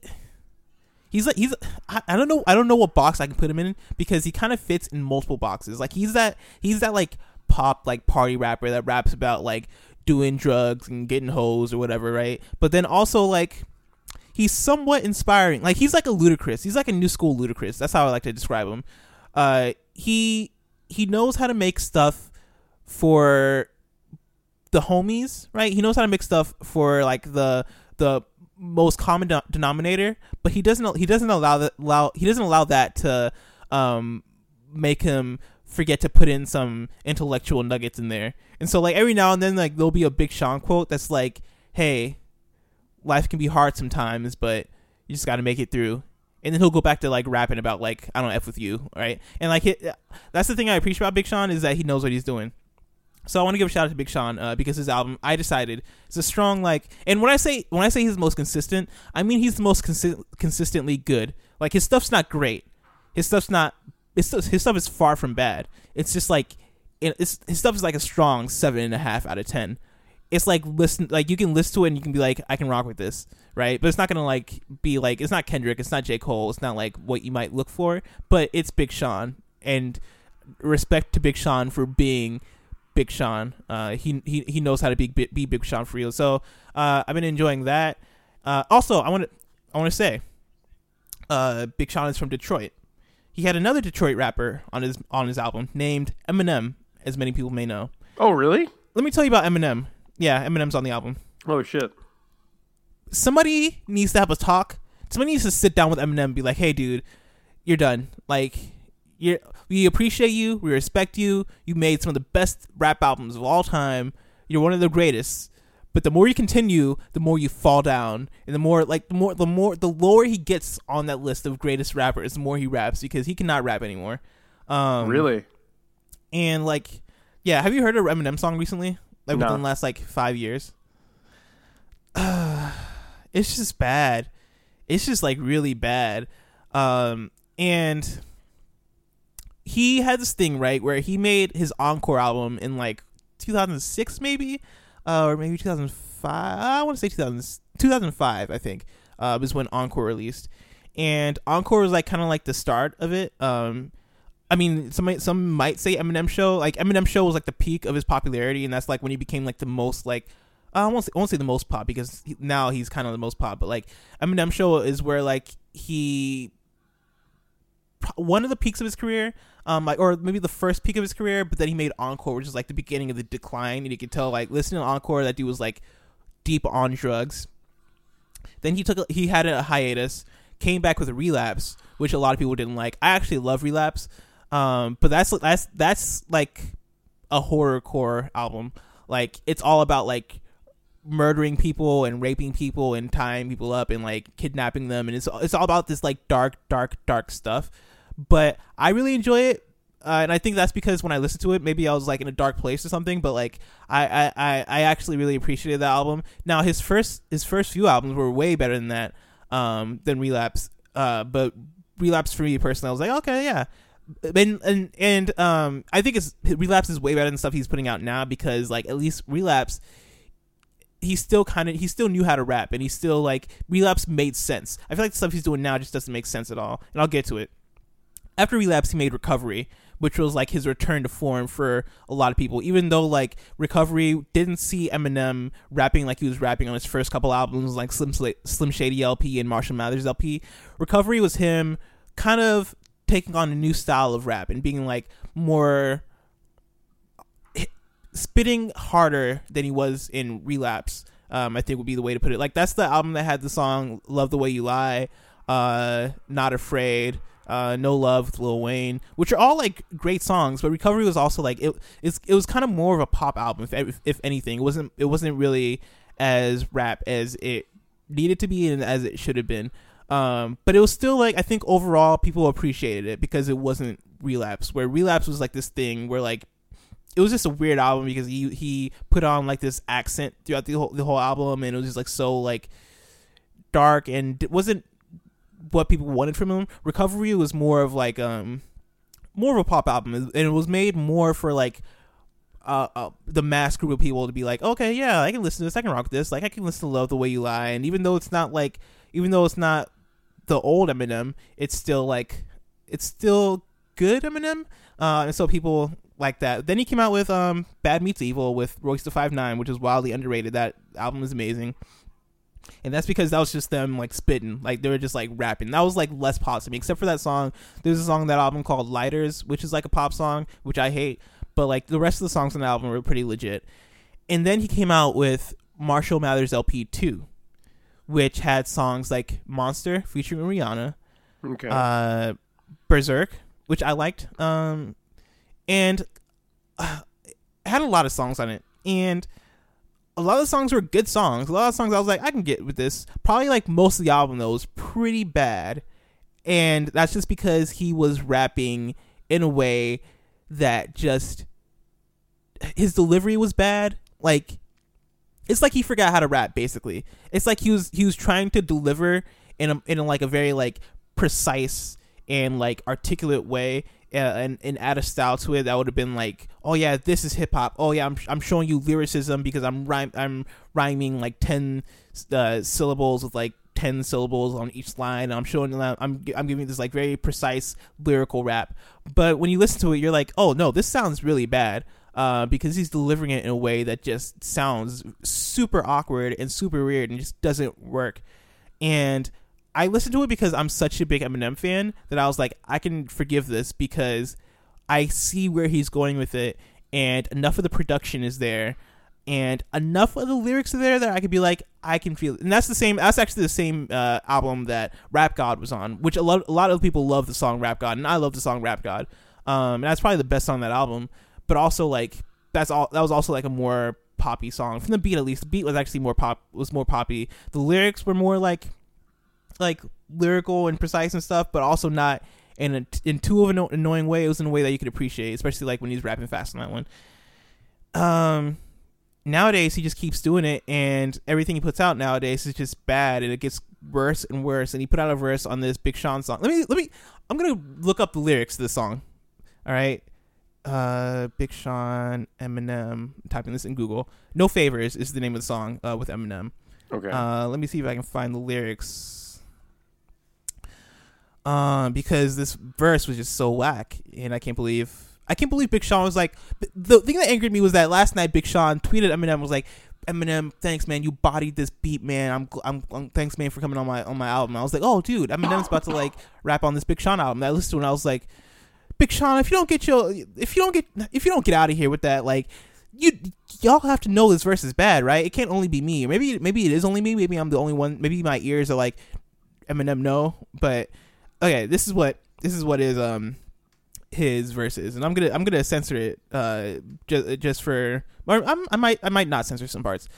he's like he's I, don't know I don't know what box I can put him in because he kind of fits in multiple boxes. Like he's that he's that like pop like party rapper that raps about like doing drugs and getting hoes or whatever, right? But then also like he's somewhat inspiring. Like he's like a Ludacris. He's like a new school Ludacris. That's how I like to describe him. Uh he he knows how to make stuff for the homies, right? He knows how to make stuff for like the the most common de- denominator, but he doesn't he doesn't allow that allow he doesn't allow that to um make him forget to put in some intellectual nuggets in there. And so like every now and then like there'll be a big Sean quote that's like, "Hey, life can be hard sometimes, but you just got to make it through." And then he'll go back to like rapping about like I don't f with you, right? And like it, that's the thing I appreciate about Big Sean is that he knows what he's doing. So I want to give a shout out to Big Sean uh, because his album I decided is a strong like. And when I say when I say he's the most consistent, I mean he's the most consi- consistently good. Like his stuff's not great, his stuff's not his stuff, his stuff is far from bad. It's just like it's, his stuff is like a strong seven and a half out of ten. It's like listen like you can listen to it and you can be like I can rock with this, right? But it's not gonna like be like it's not Kendrick, it's not J Cole, it's not like what you might look for, but it's Big Sean and respect to Big Sean for being Big Sean. Uh, he he he knows how to be be Big Sean for real. So uh, I've been enjoying that. Uh, also, I want to I want to say, uh, Big Sean is from Detroit. He had another Detroit rapper on his on his album named Eminem, as many people may know. Oh, really? Let me tell you about Eminem. Yeah, Eminem's on the album. Oh shit. somebody needs to have a talk. Somebody needs to sit down with Eminem and be like, "Hey, dude, you're done. Like, you we appreciate you, we respect you. You made some of the best rap albums of all time. You're one of the greatest. But the more you continue, the more you fall down, and the more like the more the more the lower he gets on that list of greatest rappers, the more he raps because he cannot rap anymore. Um, Really? And like, yeah, have you heard a Eminem song recently? Like No. within the last like five years? it's just bad. It's just like really bad. Um, and he had this thing right where he made his encore album in like 2006 maybe, uh, or maybe 2005. I want to say 2000, 2005 I think uh, was when encore released, and encore was like kind of like the start of it. Um, I mean, some some might say Eminem show. Like Eminem show was like the peak of his popularity, and that's like when he became like the most like I won't say, won't say the most pop because he, now he's kind of the most pop. But like Eminem show is where like he one of the peaks of his career, um, like or maybe the first peak of his career. But then he made encore, which is like the beginning of the decline, and you could tell like listening to encore that dude was like deep on drugs. Then he took a, he had a hiatus, came back with a relapse, which a lot of people didn't like. I actually love relapse, um, but that's that's that's like a horrorcore album. Like it's all about like murdering people and raping people and tying people up and like kidnapping them, and it's it's all about this like dark, dark, dark stuff. But I really enjoy it. Uh, and I think that's because when I listened to it, maybe I was like in a dark place or something. But like, I, I, I, actually really appreciated that album. Now his first his first few albums were way better than that, um, than Relapse. Uh, but Relapse for me personally, I was like, okay, yeah. And and and um, I think it's Relapse is way better than stuff he's putting out now because like at least Relapse, he still kind of he still knew how to rap and he still like Relapse made sense. I feel like the stuff he's doing now just doesn't make sense at all. And I'll get to it. After Relapse, he made Recovery, which was like his return to form for a lot of people. Even though like Recovery didn't see Eminem rapping like he was rapping on his first couple albums, like Slim Slim Shady LP and Marshall Mathers LP. Recovery was him kind of taking on a new style of rap and being like more spitting harder than he was in Relapse. Um, I think would be the way to put it. Like that's the album that had the song "Love the Way You Lie," uh, "Not Afraid." Uh, No Love with Lil Wayne, which are all like great songs. But Recovery was also like it. It was kind of more of a pop album, if, if if anything. It wasn't. It wasn't really as rap as it needed to be and as it should have been. Um, but it was still like I think overall people appreciated it because it wasn't Relapse, where Relapse was like this thing where like it was just a weird album because he he put on like this accent throughout the whole the whole album and it was just like so like dark and it wasn't what people wanted from him. Recovery was more of like um more of a pop album and it was made more for like uh, uh, the mass group of people to be like, okay, yeah, I can listen to this, I can rock this, like I can listen to Love the Way You Lie, and even though it's not like, even though it's not the old Eminem, it's still like, it's still good Eminem, uh, and so people like that. Then he came out with um Bad Meets Evil with Royce the Five Nine, which is wildly underrated. That album is amazing. And that's because that was just them like spitting, like they were just like rapping. That was like less pop to me, except for that song. There's a song on that album called Lighters, which is like a pop song, which I hate. But like the rest of the songs on the album were pretty legit. And then he came out with Marshall Mathers LP two, which had songs like Monster featuring Rihanna, Okay. uh, Berserk, which I liked, um, and uh, had a lot of songs on it. And a lot of the songs were good songs. A lot of songs I was like, I can get with this. Probably like most of the album though was pretty bad, and that's just because he was rapping in a way that just his delivery was bad. Like it's like he forgot how to rap. Basically, it's like he was he was trying to deliver in a in a, like a very like precise and like articulate way. Uh, and, and add a style to it that would have been like, oh yeah, this is hip hop. Oh yeah, I'm, I'm showing you lyricism because I'm rhyme I'm rhyming like ten uh, syllables with like ten syllables on each line. I'm showing I'm I'm giving this like very precise lyrical rap. But when you listen to it, you're like, oh no, this sounds really bad. Uh, because he's delivering it in a way that just sounds super awkward and super weird and just doesn't work. And I listened to it because I'm such a big Eminem fan that I was like, I can forgive this because I see where he's going with it, and enough of the production is there and enough of the lyrics are there that I could be like, I can feel it. And that's the same. That's actually the same uh, album that Rap God was on, which a lot, a lot of people love the song Rap God, and I love the song Rap God. Um, and that's probably the best song on that album. But also like that's all. That was also like a more poppy song from the beat at least. The beat was actually more pop. Was more poppy. The lyrics were more like like lyrical and precise and stuff, but also not in a in too of an annoying way. It was in a way that you could appreciate, especially like when he's rapping fast on that one. Um, nowadays he just keeps doing it, and everything he puts out nowadays is just bad, and it gets worse and worse. And he put out a verse on this Big Sean song. Let me let me. I'm gonna look up the lyrics to this song. All right. Uh, Big Sean, Eminem. I'm typing this in Google. No favors is the name of the song uh, with Eminem. Okay. Uh, let me see if I can find the lyrics. Um, because this verse was just so whack, and I can't believe I can't believe Big Sean was like. The thing that angered me was that last night Big Sean tweeted Eminem was like, Eminem, thanks man, you bodied this beat, man. I'm, I'm, I'm thanks man for coming on my on my album. I was like, oh dude, Eminem's about to like rap on this Big Sean album. I listened to and I was like, Big Sean, if you don't get your, if you don't get, if you don't get out of here with that, like, you y'all have to know this verse is bad, right? It can't only be me. Maybe maybe it is only me. Maybe I'm the only one. Maybe my ears are like Eminem, no. But okay, this is what this is what is um his verses, and I'm gonna I'm gonna censor it uh just just for or I'm, I might I might not censor some parts.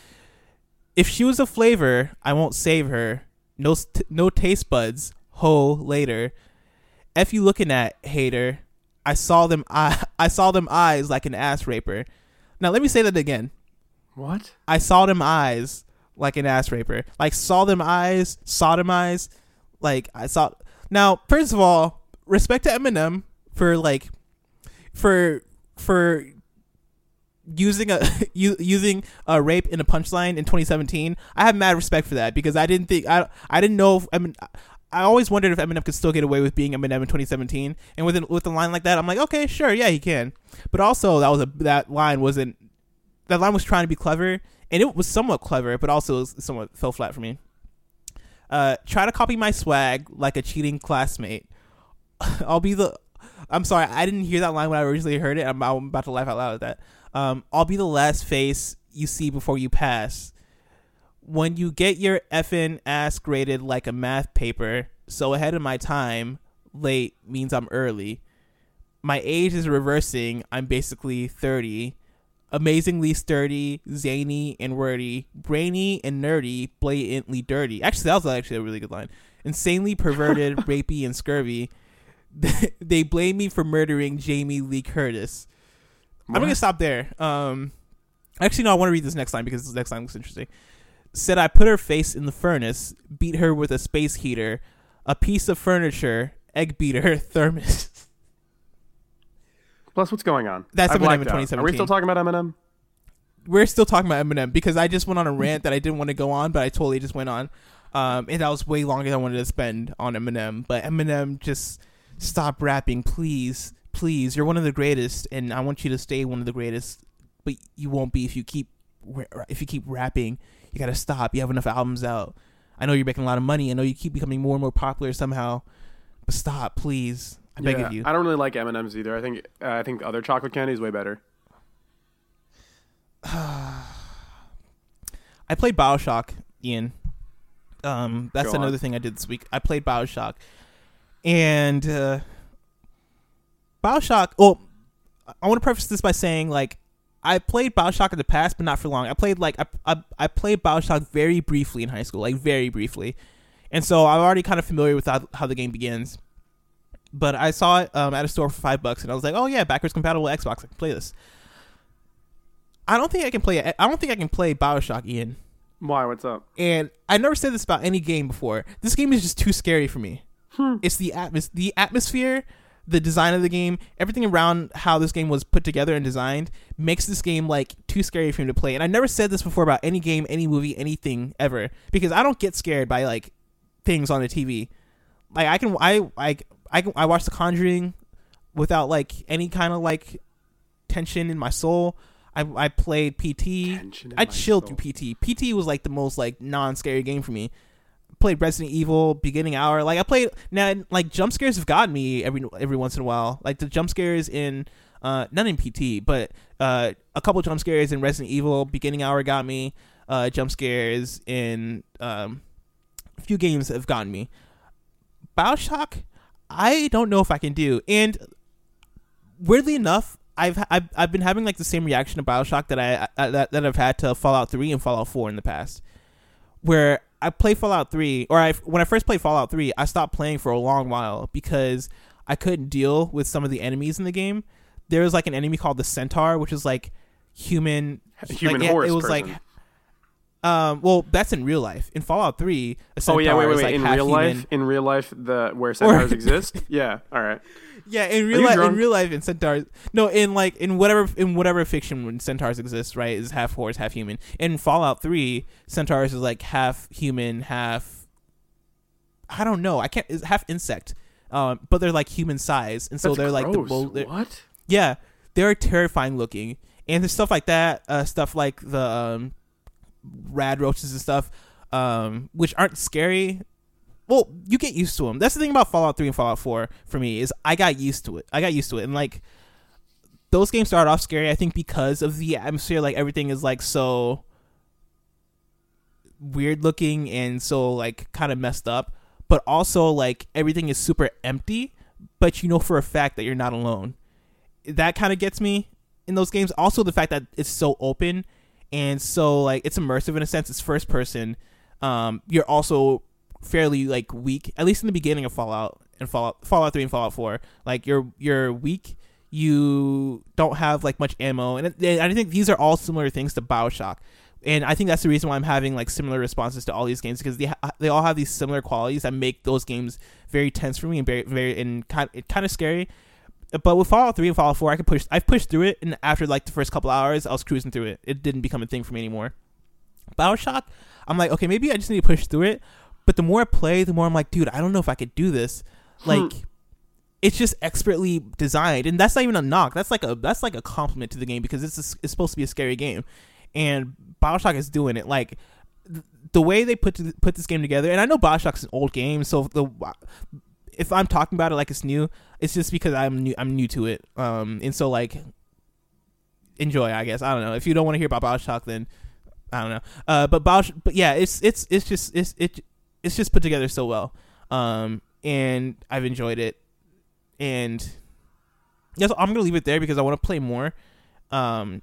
If she was a flavor, I won't save her. No st- no taste buds. Ho later. F you looking at hater. I saw them I I saw them eyes like an ass raper. Now let me say that again. what? I saw them eyes like an ass raper. Like saw them eyes, sodomize. Like I saw. Now, first of all, respect to Eminem for like for for using a using a rape in a punchline in 2017. I have mad respect for that because I didn't think I I didn't know if, I mean I always wondered if Eminem could still get away with being Eminem in 2017. And with an, with a line like that, I'm like, okay, sure, yeah, he can. But also that was a that line wasn't that line was trying to be clever and it was somewhat clever, but also somewhat fell flat for me. Uh, try to copy my swag like a cheating classmate. I'll be the. I'm sorry, I didn't hear that line when I originally heard it. I'm, I'm about to laugh out loud at that. Um, I'll be the last face you see before you pass. When you get your effing ass graded like a math paper, so ahead of my time, late means I'm early. My age is reversing. I'm basically 30 amazingly sturdy, zany and wordy, brainy and nerdy, blatantly dirty. Actually, that was actually a really good line. Insanely perverted, rapey, and scurvy. they blame me for murdering Jamie Lee Curtis. I'm gonna stop there. Um, actually, no, I want to read this next line because this next line looks interesting. Said I put her face in the furnace, beat her with a space heater, a piece of furniture, egg beater, thermos. Plus, what's going on? That's I Eminem in out. 2017. Are we still talking about Eminem? we're still talking about Eminem because I just went on a rant that I didn't want to go on, but I totally just went on. Um, and that was way longer than I wanted to spend on Eminem. But Eminem, just stop rapping, please, please. You're one of the greatest, and I want you to stay one of the greatest. But you won't be if you keep if you keep rapping. You gotta stop. You have enough albums out. I know you're making a lot of money. I know you keep becoming more and more popular somehow. But stop, please. I beg Yeah, of you. I don't really like M&M's either. I think uh, I think other chocolate candy is way better. I played Bioshock, Ian. Um, that's Go on. another thing I did this week. I played Bioshock, and uh, Bioshock. Well, I want to preface this by saying like I played Bioshock in the past, but not for long. I played like I I, I played Bioshock very briefly in high school, like very briefly, and so I'm already kind of familiar with how, how the game begins. But I saw it um, at a store for five bucks, and I was like, "Oh yeah, backwards compatible Xbox. I can play this." I don't think I can play. it. I don't think I can play Bioshock, Ian. Why? What's up? And I never said this about any game before. This game is just too scary for me. Hmm. It's the atmos- the atmosphere, the design of the game, everything around how this game was put together and designed makes this game like too scary for me to play. And I never said this before about any game, any movie, anything ever because I don't get scared by like things on the TV. Like I can I like I can I watch The Conjuring without like any kind of like tension in my soul. I I played PT. I chilled soul. through PT. PT was like the most like non scary game for me. played Resident Evil beginning hour. Like I played now like jump scares have gotten me every every once in a while. Like the jump scares in uh not in PT, but uh a couple jump scares in Resident Evil beginning hour got me. Uh jump scares in um a few games have gotten me. BioShock, I don't know if I can do. And weirdly enough, I've I've, I've been having like the same reaction to BioShock that I, I that, that I've had to Fallout 3 and Fallout 4 in the past. Where I play Fallout 3 or I when I first played Fallout 3, I stopped playing for a long while because I couldn't deal with some of the enemies in the game. There was like an enemy called the Centaur, which is like human Human like, horse It was person. like um well, that's in real life. In Fallout 3, a Oh yeah, wait, wait, wait. like in real human. life, in real life, the where centaurs exist. Yeah. All right. Yeah, in real life, in real life, in centaurs. No, in like in whatever in whatever fiction when centaurs exist, right, is half horse, half human. In Fallout Three, centaurs is like half human, half. I don't know. I can't. Half insect, um, but they're like human size, and so That's they're like the gross. bull- What? yeah, they're terrifying looking, and there's stuff like that, uh, stuff like the um, rad roaches and stuff, um, which aren't scary. Well, you get used to them. That's the thing about Fallout Three and Fallout Four for me is I got used to it. I got used to it, and like those games started off scary. I think because of the atmosphere, like everything is like so weird looking and so like kind of messed up, but also like everything is super empty. But you know for a fact that you're not alone that kind of gets me in those games. Also, the fact that it's so open and so like it's immersive in a sense. It's first person. Um, you're also fairly like weak, at least in the beginning of Fallout and Fallout Fallout Three and Fallout Four. Like you're you're weak. You don't have like much ammo, and, and I think these are all similar things to Bioshock. And I think that's the reason why I'm having like similar responses to all these games because they ha- they all have these similar qualities that make those games very tense for me and very very and kind kind of scary but with Fallout 3 and Fallout 4, I could push. I've pushed through it, and after like the first couple hours, I was cruising through it. It didn't become a thing for me anymore. Bioshock, I'm like, okay, maybe I just need to push through it. But the more I play, the more I'm like, dude, I don't know if I could do this. Hmm. Like, it's just expertly designed, and that's not even a knock. That's like a that's like a compliment to the game because it's a, it's supposed to be a scary game, and Bioshock is doing it. Like the way they put to, put this game together, and I know Bioshock's an old game, so the if I'm talking about it like it's new, it's just because I'm new. I'm new to it, um, and so like enjoy. I guess I don't know. If you don't want to hear about Bioshock, then I don't know. Uh, but Bioshock, but yeah, it's it's it's just it's it it's just put together so well, um, and I've enjoyed it, and yes, I'm gonna leave it there because I want to play more, um,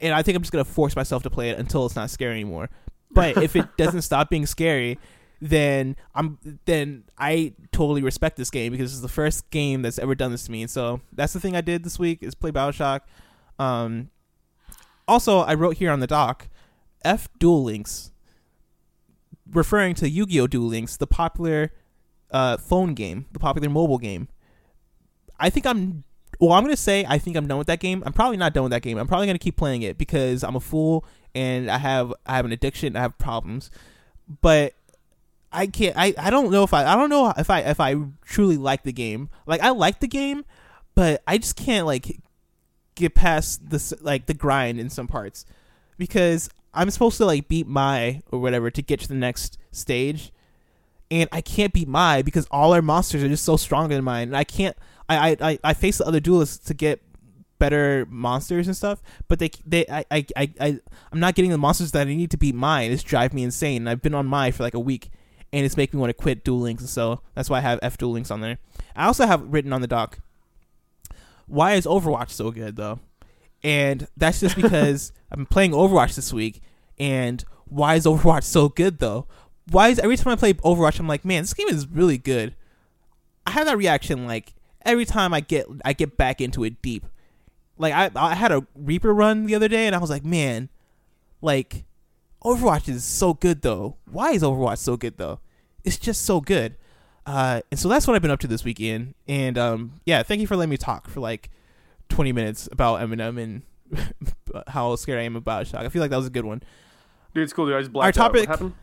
and I think I'm just gonna force myself to play it until it's not scary anymore. But if it doesn't stop being scary, then I'm then I totally respect this game because it's the first game that's ever done this to me. So that's the thing I did this week is play Bioshock. Um, also, I wrote here on the doc, F Duel Links, referring to Yu-Gi-Oh! Duel Links, the popular uh, phone game, the popular mobile game. I think I'm. Well, I'm gonna say I think I'm done with that game. I'm probably not done with that game. I'm probably gonna keep playing it because I'm a fool and I have I have an addiction. I have problems, but I can't. I, I don't know if I I don't know if I if I truly like the game. Like I like the game, but I just can't like get past this like the grind in some parts because I'm supposed to like beat my or whatever to get to the next stage, and I can't beat my because all our monsters are just so stronger than mine, and I can't. I I I, face the other duelists to get better monsters and stuff, but they they I, I I I'm not getting the monsters that I need to beat mine. It's drive me insane. I've been on my for like a week, and it's making me want to quit Duel Links. And so that's why I have F Duel Links on there. I also have written on the doc. Why is Overwatch so good though? And that's just because I've been playing Overwatch this week. And why is Overwatch so good though? Why is every time I play Overwatch, I'm like, man, this game is really good. I have that reaction like every time I get I get back into it deep. Like I I had a Reaper run the other day, and I was like, man, like Overwatch is so good though. Why is Overwatch so good though? It's just so good. Uh, and so that's what I've been up to this weekend. And um, yeah, thank you for letting me talk for like 20 minutes about Eminem and how scared I am about Bioshock. I feel like that was a good one. Dude, it's cool. Dude, I just blacked Our out. What topic- happened?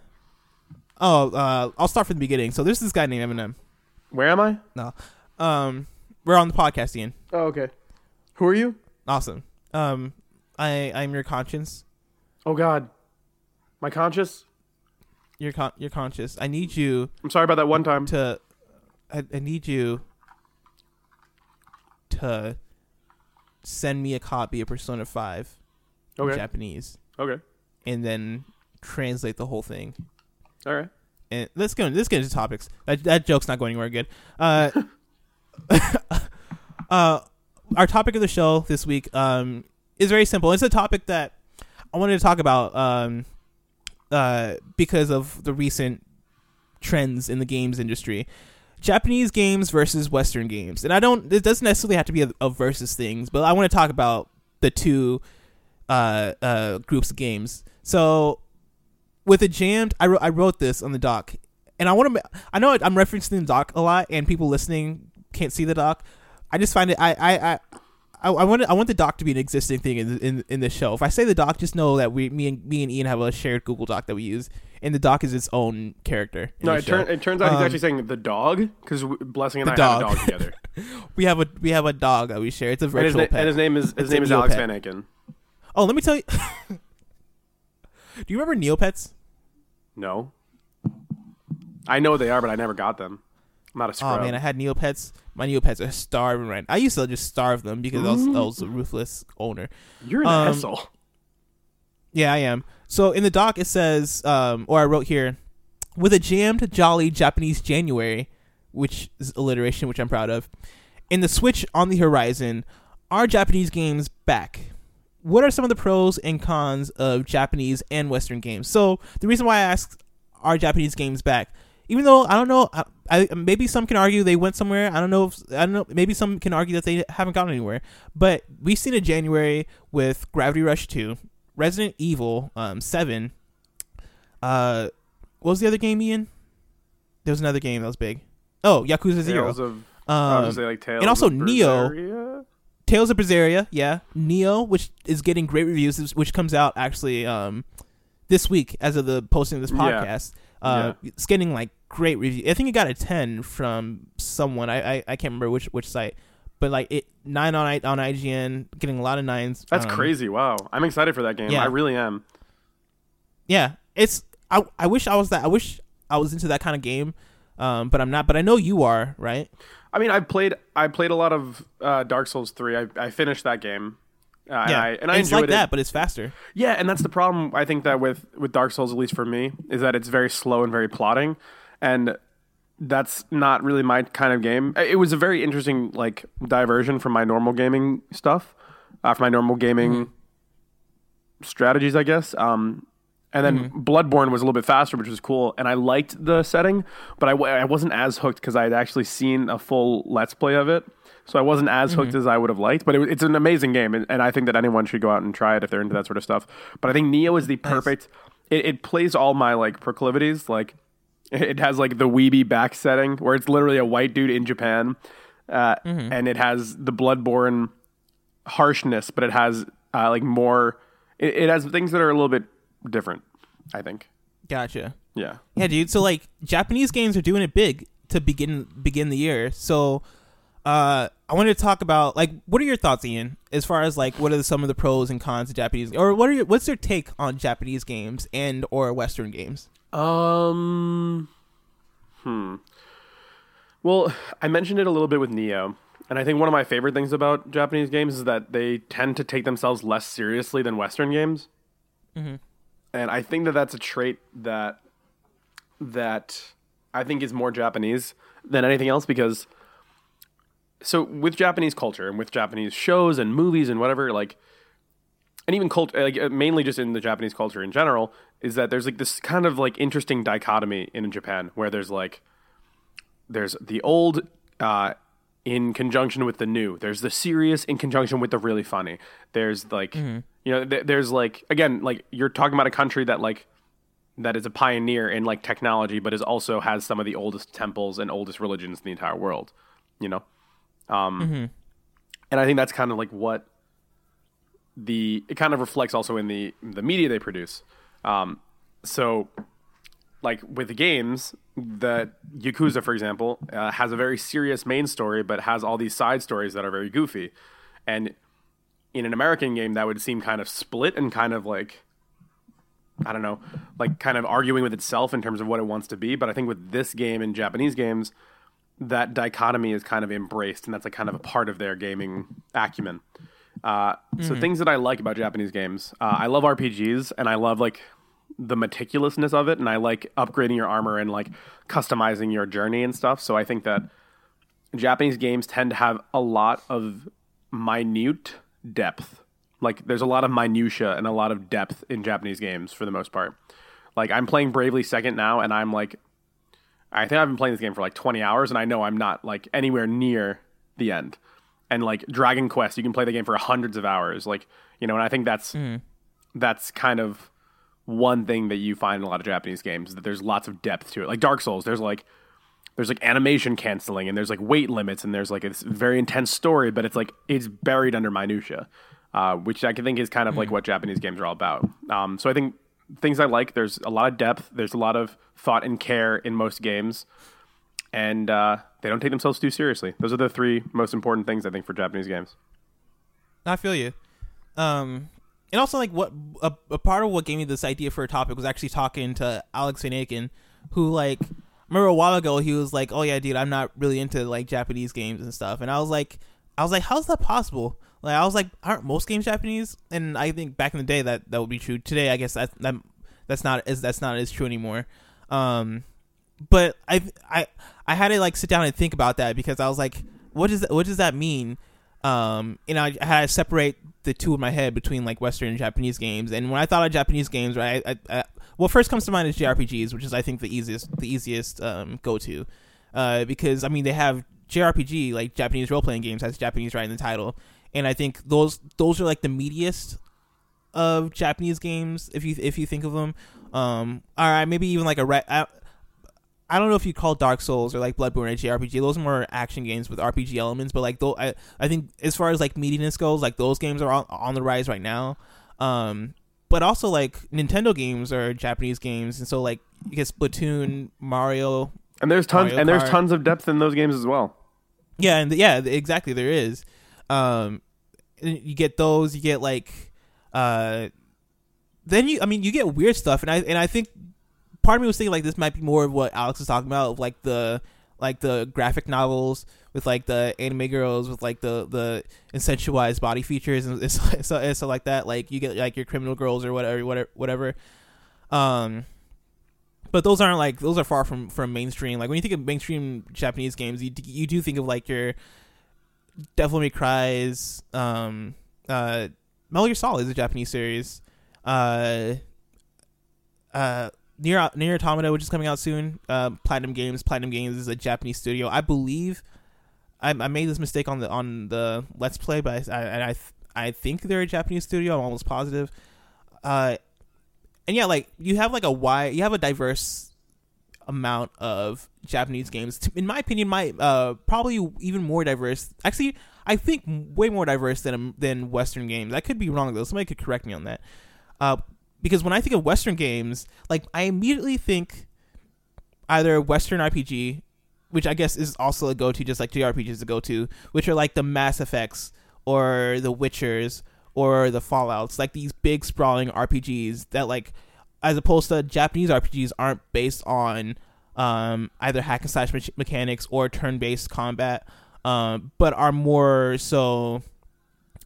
Oh, uh, I'll start from the beginning. So there's this guy named Eminem. Where am I? No. Um, we're on the podcast, Ian. Oh, okay. Who are you? Awesome. Um, I I'm your conscience. Oh God, my conscious. you're con- you're conscious. I need you I'm sorry about that one time. to. I, I need you to send me a copy of Persona Five in Okay. Japanese, Okay. and then translate the whole thing. All right. and let's go. Let's get into topics. That that joke's not going anywhere good. Uh, uh, our topic of the show this week um is very simple. It's a topic that I wanted to talk about um uh because of the recent trends in the games industry. Japanese games versus Western games, and I don't. It doesn't necessarily have to be a, a versus things, but I want to talk about the two uh, uh, groups of games. So with a jammed, I wrote I wrote this on the doc, and I want to. I know I'm referencing the doc a lot, and people listening can't see the doc. I just find it. I I I. I, I want I want the doc to be an existing thing in in in the show. If I say the doc, just know that we me and me and Ian have a shared Google Doc that we use, and the doc is its own character. No, it, turn, it turns out he's Um, actually saying the dog because Blessing and The I have a dog. dog together. we have a we have a dog that we share. It's a and, his virtual na- pet. and his name is his It's name is Alex Van Aken. oh, let me tell you. Do you remember Neopets? No. I know what they are, but I never got them. I'm not a scrub. Oh man, I had Neopets. My Neopets are starving right. I used to just starve them because I was, I was a ruthless owner. You're an um, asshole. Yeah, I am. So in the doc it says, um, or I wrote here, with a jammed, jolly Japanese January, which is alliteration, which I'm proud of, and the Switch on the horizon, are Japanese games back? What are some of the pros and cons of Japanese and Western games? So the reason why I asked, are Japanese games back? Even though I don't know, I, I maybe some can argue they went somewhere. I don't know. If, I don't know. Maybe some can argue that they haven't gone anywhere. But we've seen a January with Gravity Rush Two, Resident Evil um, Seven. Uh, what was the other game, Ian? There was another game that was big. Oh, Yakuza Zero. Tales of Um, like and also Nioh. Berseria? Tales of Berseria, yeah. Nioh, which is getting great reviews, which comes out actually um, this week as of the posting of this Yeah. Uh, It's getting like great review. I think it got a ten from someone. I, I I can't remember which which site, but like it nine on I- on IGN, getting a lot of nines. That's Um, crazy. Wow. I'm excited for that game. yeah. I really am. Yeah, it's I I wish I was that. I wish I was into that kind of game, um, but I'm not. But I know you are, right? I mean, I played I played a lot of uh, Dark Souls 3. I, I finished that game. Uh, and I, and I it's like it. that, but it's faster. Yeah, and that's the problem I think that with with Dark Souls at least for me is that it's very slow and very plotting and that's not really my kind of game. It was a very interesting like diversion from my normal gaming stuff, uh, from my normal gaming strategies, I guess. Um and then Bloodborne was a little bit faster, which was cool, and I liked the setting, but I, I wasn't as hooked because I had actually seen a full Let's Play of it, so I wasn't as hooked as I would have liked. But it, it's an amazing game, and, and I think that anyone should go out and try it if they're into that sort of stuff. But I think Nioh is the perfect. It, it plays all my like proclivities. Like it has like the weeby back setting where it's literally a white dude in Japan, uh, and it has the Bloodborne harshness, but it has uh, like more. It, it has things that are a little bit different. I think. Gotcha. Yeah. Yeah, dude. So like Japanese games are doing it big to begin begin the year. So uh I wanted to talk about like what are your thoughts, Ian, as far as like what are some of the pros and cons of Japanese or what are your what's your take on Japanese games and or Western games? Um. Hmm. Well, I mentioned it a little bit with Nioh, and I think one of my favorite things about Japanese games is that they tend to take themselves less seriously than Western games. And I think that that's a trait that that I think is more Japanese than anything else because so with Japanese culture and with Japanese shows and movies and whatever like and even cult like uh, mainly just in the Japanese culture in general is that there's like this kind of like interesting dichotomy in Japan where there's like there's the old uh in conjunction with the new. There's the serious in conjunction with the really funny. There's like you know th- there's like again like you're talking about a country that like that is a pioneer in like technology but is also has some of the oldest temples and oldest religions in the entire world, you know. Um and I think that's kind of like what the it kind of reflects also in the the media they produce. Um, so, like with the games, the Yakuza, for example, uh, has a very serious main story, but has all these side stories that are very goofy. And in an American game, that would seem kind of split and kind of like I don't know, like kind of arguing with itself in terms of what it wants to be. But I think with this game and Japanese games, that dichotomy is kind of embraced, and that's like kind of a part of their gaming acumen. Uh, So things that I like about Japanese games, uh, I love RPGs, and I love like the meticulousness of it, and I like upgrading your armor and like customizing your journey and stuff. So I think that Japanese games tend to have a lot of minute depth. Like there's a lot of minutia and a lot of depth in Japanese games for the most part. Like I'm playing Bravely Second now, and I'm like, I think I've been playing this game for like 20 hours, and I know I'm not like anywhere near the end. And like Dragon Quest, you can play the game for hundreds of hours. Like you know, and I think that's that's kind of one thing that you find in a lot of Japanese games that there's lots of depth to it. Like Dark Souls, there's like there's like animation canceling and there's like weight limits and there's like this very intense story, but it's like it's buried under minutia, uh, which I think is kind of like what Japanese games are all about. Um, so I think things I like. There's a lot of depth. There's a lot of thought and care in most games, and uh, they don't take themselves too seriously. Those are the three most important things I think for Japanese games. I feel you. Um, and also like what a, a part of what gave me this idea for a topic was actually talking to Alex Van Aken, who like remember a while ago he was like, "Oh yeah, dude, I'm not really into like Japanese games and stuff," and I was like, I was like, how's that possible? Like I was like, aren't most games Japanese? And I think back in the day that that would be true. Today, I guess that that that's not as that's not as true anymore. Um, but I I I had to like sit down and think about that because I was like, what does what does that mean? Um, and I, I had to separate the two in my head between like Western and Japanese games. And when I thought of Japanese games, right, I, I, I what first comes to mind is JRPGs, which is I think the easiest the easiest um, go to, uh, because I mean they have JRPG like Japanese role playing games has Japanese right in the title, and I think those those are like the meatiest of Japanese games if you if you think of them. Um, all right, maybe even like a re- I, I don't know if you call Dark Souls or like Bloodborne a JRPG. Those are more action games with RPG elements, but like though I I think as far as like meatiness goes, like those games are on, on the rise right now. Um, but also like Nintendo games are Japanese games, and so like you get Splatoon, Mario. And there's tons Mario and there's tons of depth in those games as well. Yeah, and yeah, exactly. There is. Um, you get those. You get like, uh, then you. I mean, you get weird stuff, and I and I think part of me was thinking like this might be more of what Alex was talking about, of like the like the graphic novels with like the anime girls with like the the insensualized body features and so it's, it's like that. Like you get like your criminal girls or whatever, whatever, whatever. Um, but those aren't like those are far from from mainstream. Like when you think of mainstream Japanese games, you you do think of like your Devil May Cry's, um, uh, Metal Gear Solid is a Japanese series. Uh, uh, Nier Nier Automata, which is coming out soon. Uh, Platinum Games. Platinum Games is a Japanese studio, I believe. I, I made this mistake on the on the Let's Play, but I I I, I think they're a Japanese studio. I'm almost positive. Uh, and yeah, like you have like a wide, you have a diverse amount of Japanese games. In my opinion, my uh probably even more diverse. Actually, I think way more diverse than than Western games. I could be wrong though. Somebody could correct me on that. Uh, because when I think of Western games, like I immediately think either Western RPG, which I guess is also a go to, just like JRPG is a go to, which are like the Mass Effects or the Witchers or the Fallouts, like these big sprawling RPGs that like as opposed to Japanese RPGs aren't based on um, either hack and slash me- mechanics or turn based combat, um, but are more so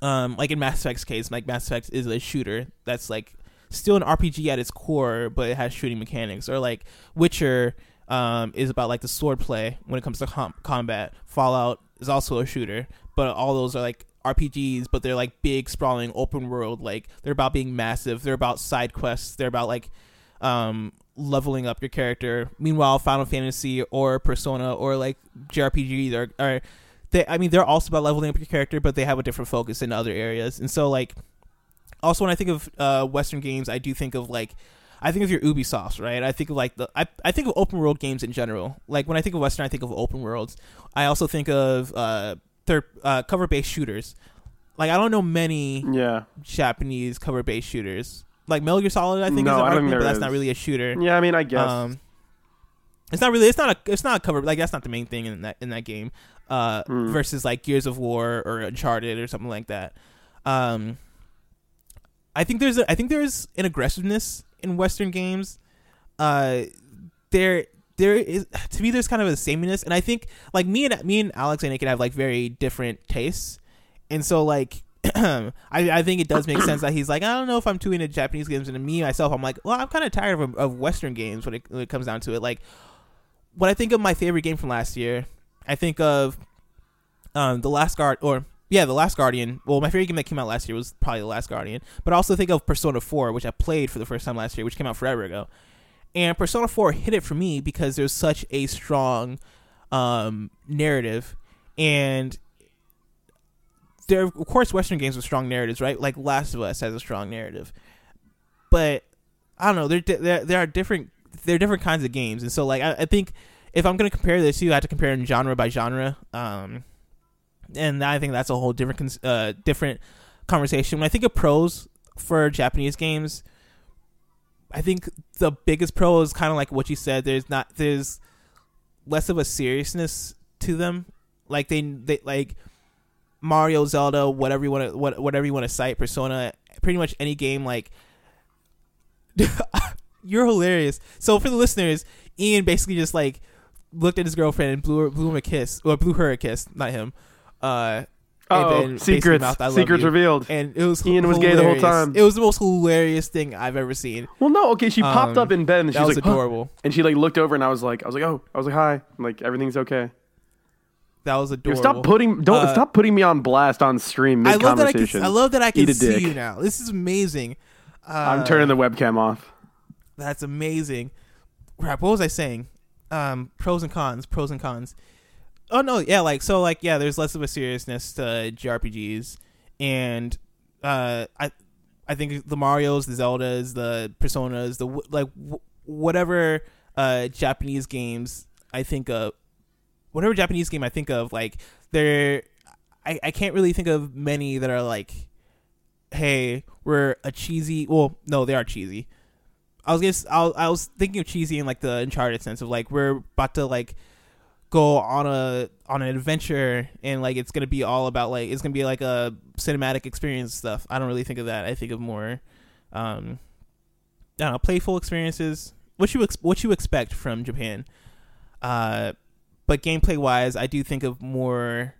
um, like in Mass Effect's case, like Mass Effect is a shooter that's like still an RPG at its core, but it has shooting mechanics. Or like Witcher um, is about like the sword play when it comes to com- combat. Fallout is also a shooter, but all those are like RPGs, but they're like big, sprawling, open world. Like they're about being massive. They're about side quests. They're about like um, leveling up your character. Meanwhile, Final Fantasy or Persona or like JRPGs are, are they? I mean, they're also about leveling up your character, but they have a different focus in other areas. And so, like, also when I think of uh, Western games, I do think of like. I think of your Ubisofts, right? I think of like the I, I think of open world games in general. Like when I think of Western, I think of open worlds. I also think of uh, third uh, cover based shooters. Like I don't know many Yeah. Japanese cover based shooters. Like Metal Gear Solid, I think No, is an I argument, but that's is. not really a shooter. Yeah, I mean, I guess. Um, it's not really. It's not a. It's not a cover. Like that's not the main thing in that in that game. Uh, Hmm. versus like Gears of War or Uncharted or something like that. Um, I think there's a, I think there's an aggressiveness in Western games. Uh, there there is to me there's kind of a sameness, and I think like me and me and Alex and I can have like very different tastes, and so like. I, I think it does make sense that he's like I don't know if I'm too into Japanese games and me myself I'm like well I'm kind of tired of, of Western games when it, when it comes down to it like when I think of my favorite game from last year I think of um the last guard or yeah the last guardian well my favorite game that came out last year was probably the last guardian but I also think of Persona 4 which I played for the first time last year which came out forever ago and Persona 4 hit it for me because there's such a strong um, narrative. And there of course western games with strong narratives right? Like last of us has a strong narrative. But i don't know there there, there are different there are different kinds of games. And so like i, I think if i'm going to compare this two i have to compare in genre by genre. Um, and i think that's a whole different uh, different conversation. When i think of pros for japanese games I think the biggest pro is kind of like what you said. There's not there's less of a seriousness to them. Like they they like Mario, Zelda, whatever you want to what whatever you want to cite, Persona, pretty much any game. Like you're hilarious. So for the listeners, Ian basically just like looked at his girlfriend and blew her, blew him a kiss or blew her a kiss, not him. Uh, Oh, secrets! Mouthed, secrets revealed. And it was Ian hilarious. was gay the whole time. It was the most hilarious thing I've ever seen. Well, no, okay. She popped Um, up in bed and she's was like, adorable. and she like looked over and I was like, I was like, oh, I was like, hi, I'm like everything's okay. That was Yo, adorable. stop putting, don't Uh, stop putting me on blast on stream I love that I can. I love that I can see you now. This is amazing. Uh, I'm turning the webcam off. That's amazing. Crap. What was I saying? Um, pros and cons. Pros and cons. Oh no, yeah, like so, like yeah. There's less of a seriousness to JRPGs, and uh, I, I think the Mario's, the Zeldas, the Personas, the like w- whatever uh Japanese games I think of, whatever Japanese game I think of, like they're, I I can't really think of many that are like, hey, we're a cheesy. Well, no, they are cheesy. I was just I was, I was thinking of cheesy in like the Uncharted sense of like we're about to like go on a on an adventure and like it's gonna be all about like it's gonna be like a cinematic experience stuff. I don't really think of that. I think of more, um, I don't know, playful experiences. What you ex- what you expect from Japan, uh, but gameplay wise, I do think of more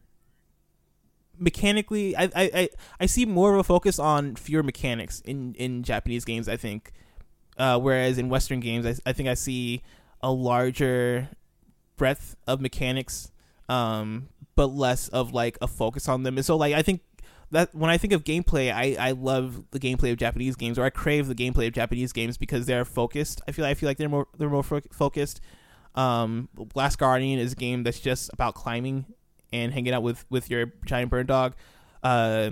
mechanically. I, I I I see more of a focus on fewer mechanics in in Japanese games. I think uh, whereas in Western games, I, I think I see a larger breadth of mechanics, um, but less of like a focus on them. And so, like, I think that when I think of gameplay, I, I love the gameplay of Japanese games, or I crave the gameplay of Japanese games because they're focused. I feel I feel like they're more they're more fo- focused. Um, Last Guardian is a game that's just about climbing and hanging out with with your giant bird dog. Uh,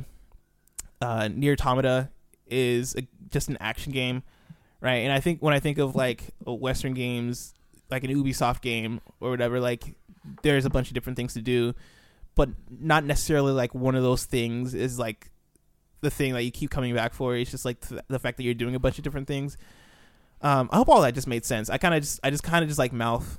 uh, Nier Automata is a, just an action game right? And I think when I think of like Western games, like an Ubisoft game or whatever, like there's a bunch of different things to do, but not necessarily like one of those things is like the thing that you keep coming back for. It's just like th- the fact that you're doing a bunch of different things. Um, I hope all that just made sense. I kind of just, I just kind of just like mouth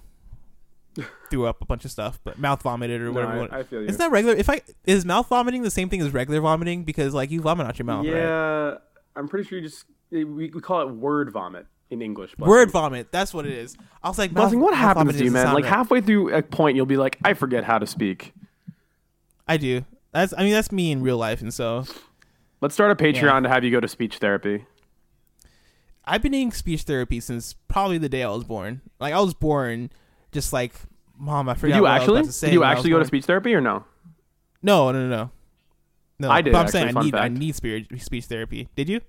threw up a bunch of stuff, but mouth vomited or whatever. want- I, I feel you. Isn't that regular? If I is mouth vomiting the same thing as regular vomiting because like you vomit out your mouth, right? yeah, I'm pretty sure you just we, we call it word vomit in English. Blessing. Word vomit. That's what it is. I was like, Blessing, mouth- what happens to you, man? Like right. halfway through a point, you'll be like, I forget how to speak. I do. That's. I mean, that's me in real life, and so Let's start a Patreon Yeah. to have you go to speech therapy. I've been needing speech therapy since probably the day I was born. Like I was born, just like, mom, I Did you what I was actually? about to say Did you when I was actually go to speech therapy or no? No, no, no, no. No, I did, But I'm actually, saying I fun need. I need speech speech therapy. Did you?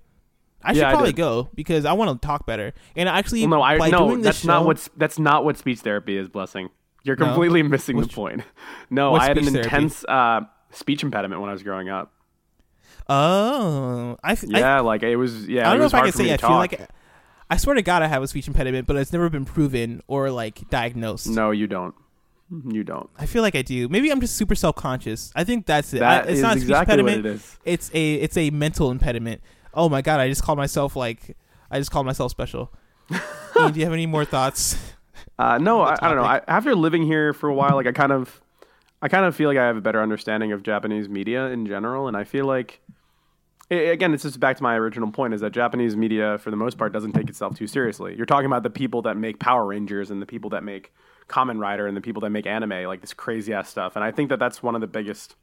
I should Yeah, I probably did. go because I want to talk better. And actually, Well, no, I by no. doing this That's not show- what that's not what speech therapy is. Blessing. You're No? completely missing What's- the point. No, I had an intense uh, speech impediment when I was growing up. Oh, I. f- I- Yeah, like it was. Yeah, I don't know if I can say I feel like. I swear to God, I have a speech impediment, but it's never been proven or like diagnosed. No, you don't. You don't. I feel like I do. Maybe I'm just super self conscious. I think that's it. That I, it's is not a speech exactly what impediment. it is. It's a it's a mental impediment. Oh my god! I just called myself like I just called myself special. Ian, do you have any more thoughts? Uh, no, I, I don't know. I, after living here for a while, like I kind of, I kind of feel like I have a better understanding of Japanese media in general, and I feel like I- again, it's just back to my original point: is that Japanese media, for the most part, doesn't take itself too seriously. You're talking about the people that make Power Rangers and the people that make Kamen Rider and the people that make anime, like this crazy ass stuff. And I think that that's one of the biggest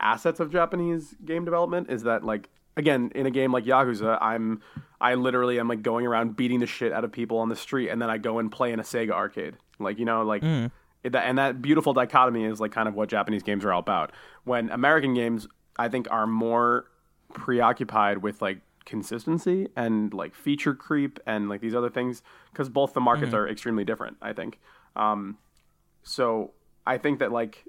assets of Japanese game development is that like again in a game like Yakuza, I'm I literally am like going around beating the shit out of people on the street, and then I go and play in a Sega arcade. Like you know, like. it- that- and that beautiful dichotomy is like kind of what Japanese games are all about. When American games, I think, are more preoccupied with like consistency and like feature creep and like these other things because both the markets are extremely different. I think. Um, so I think that like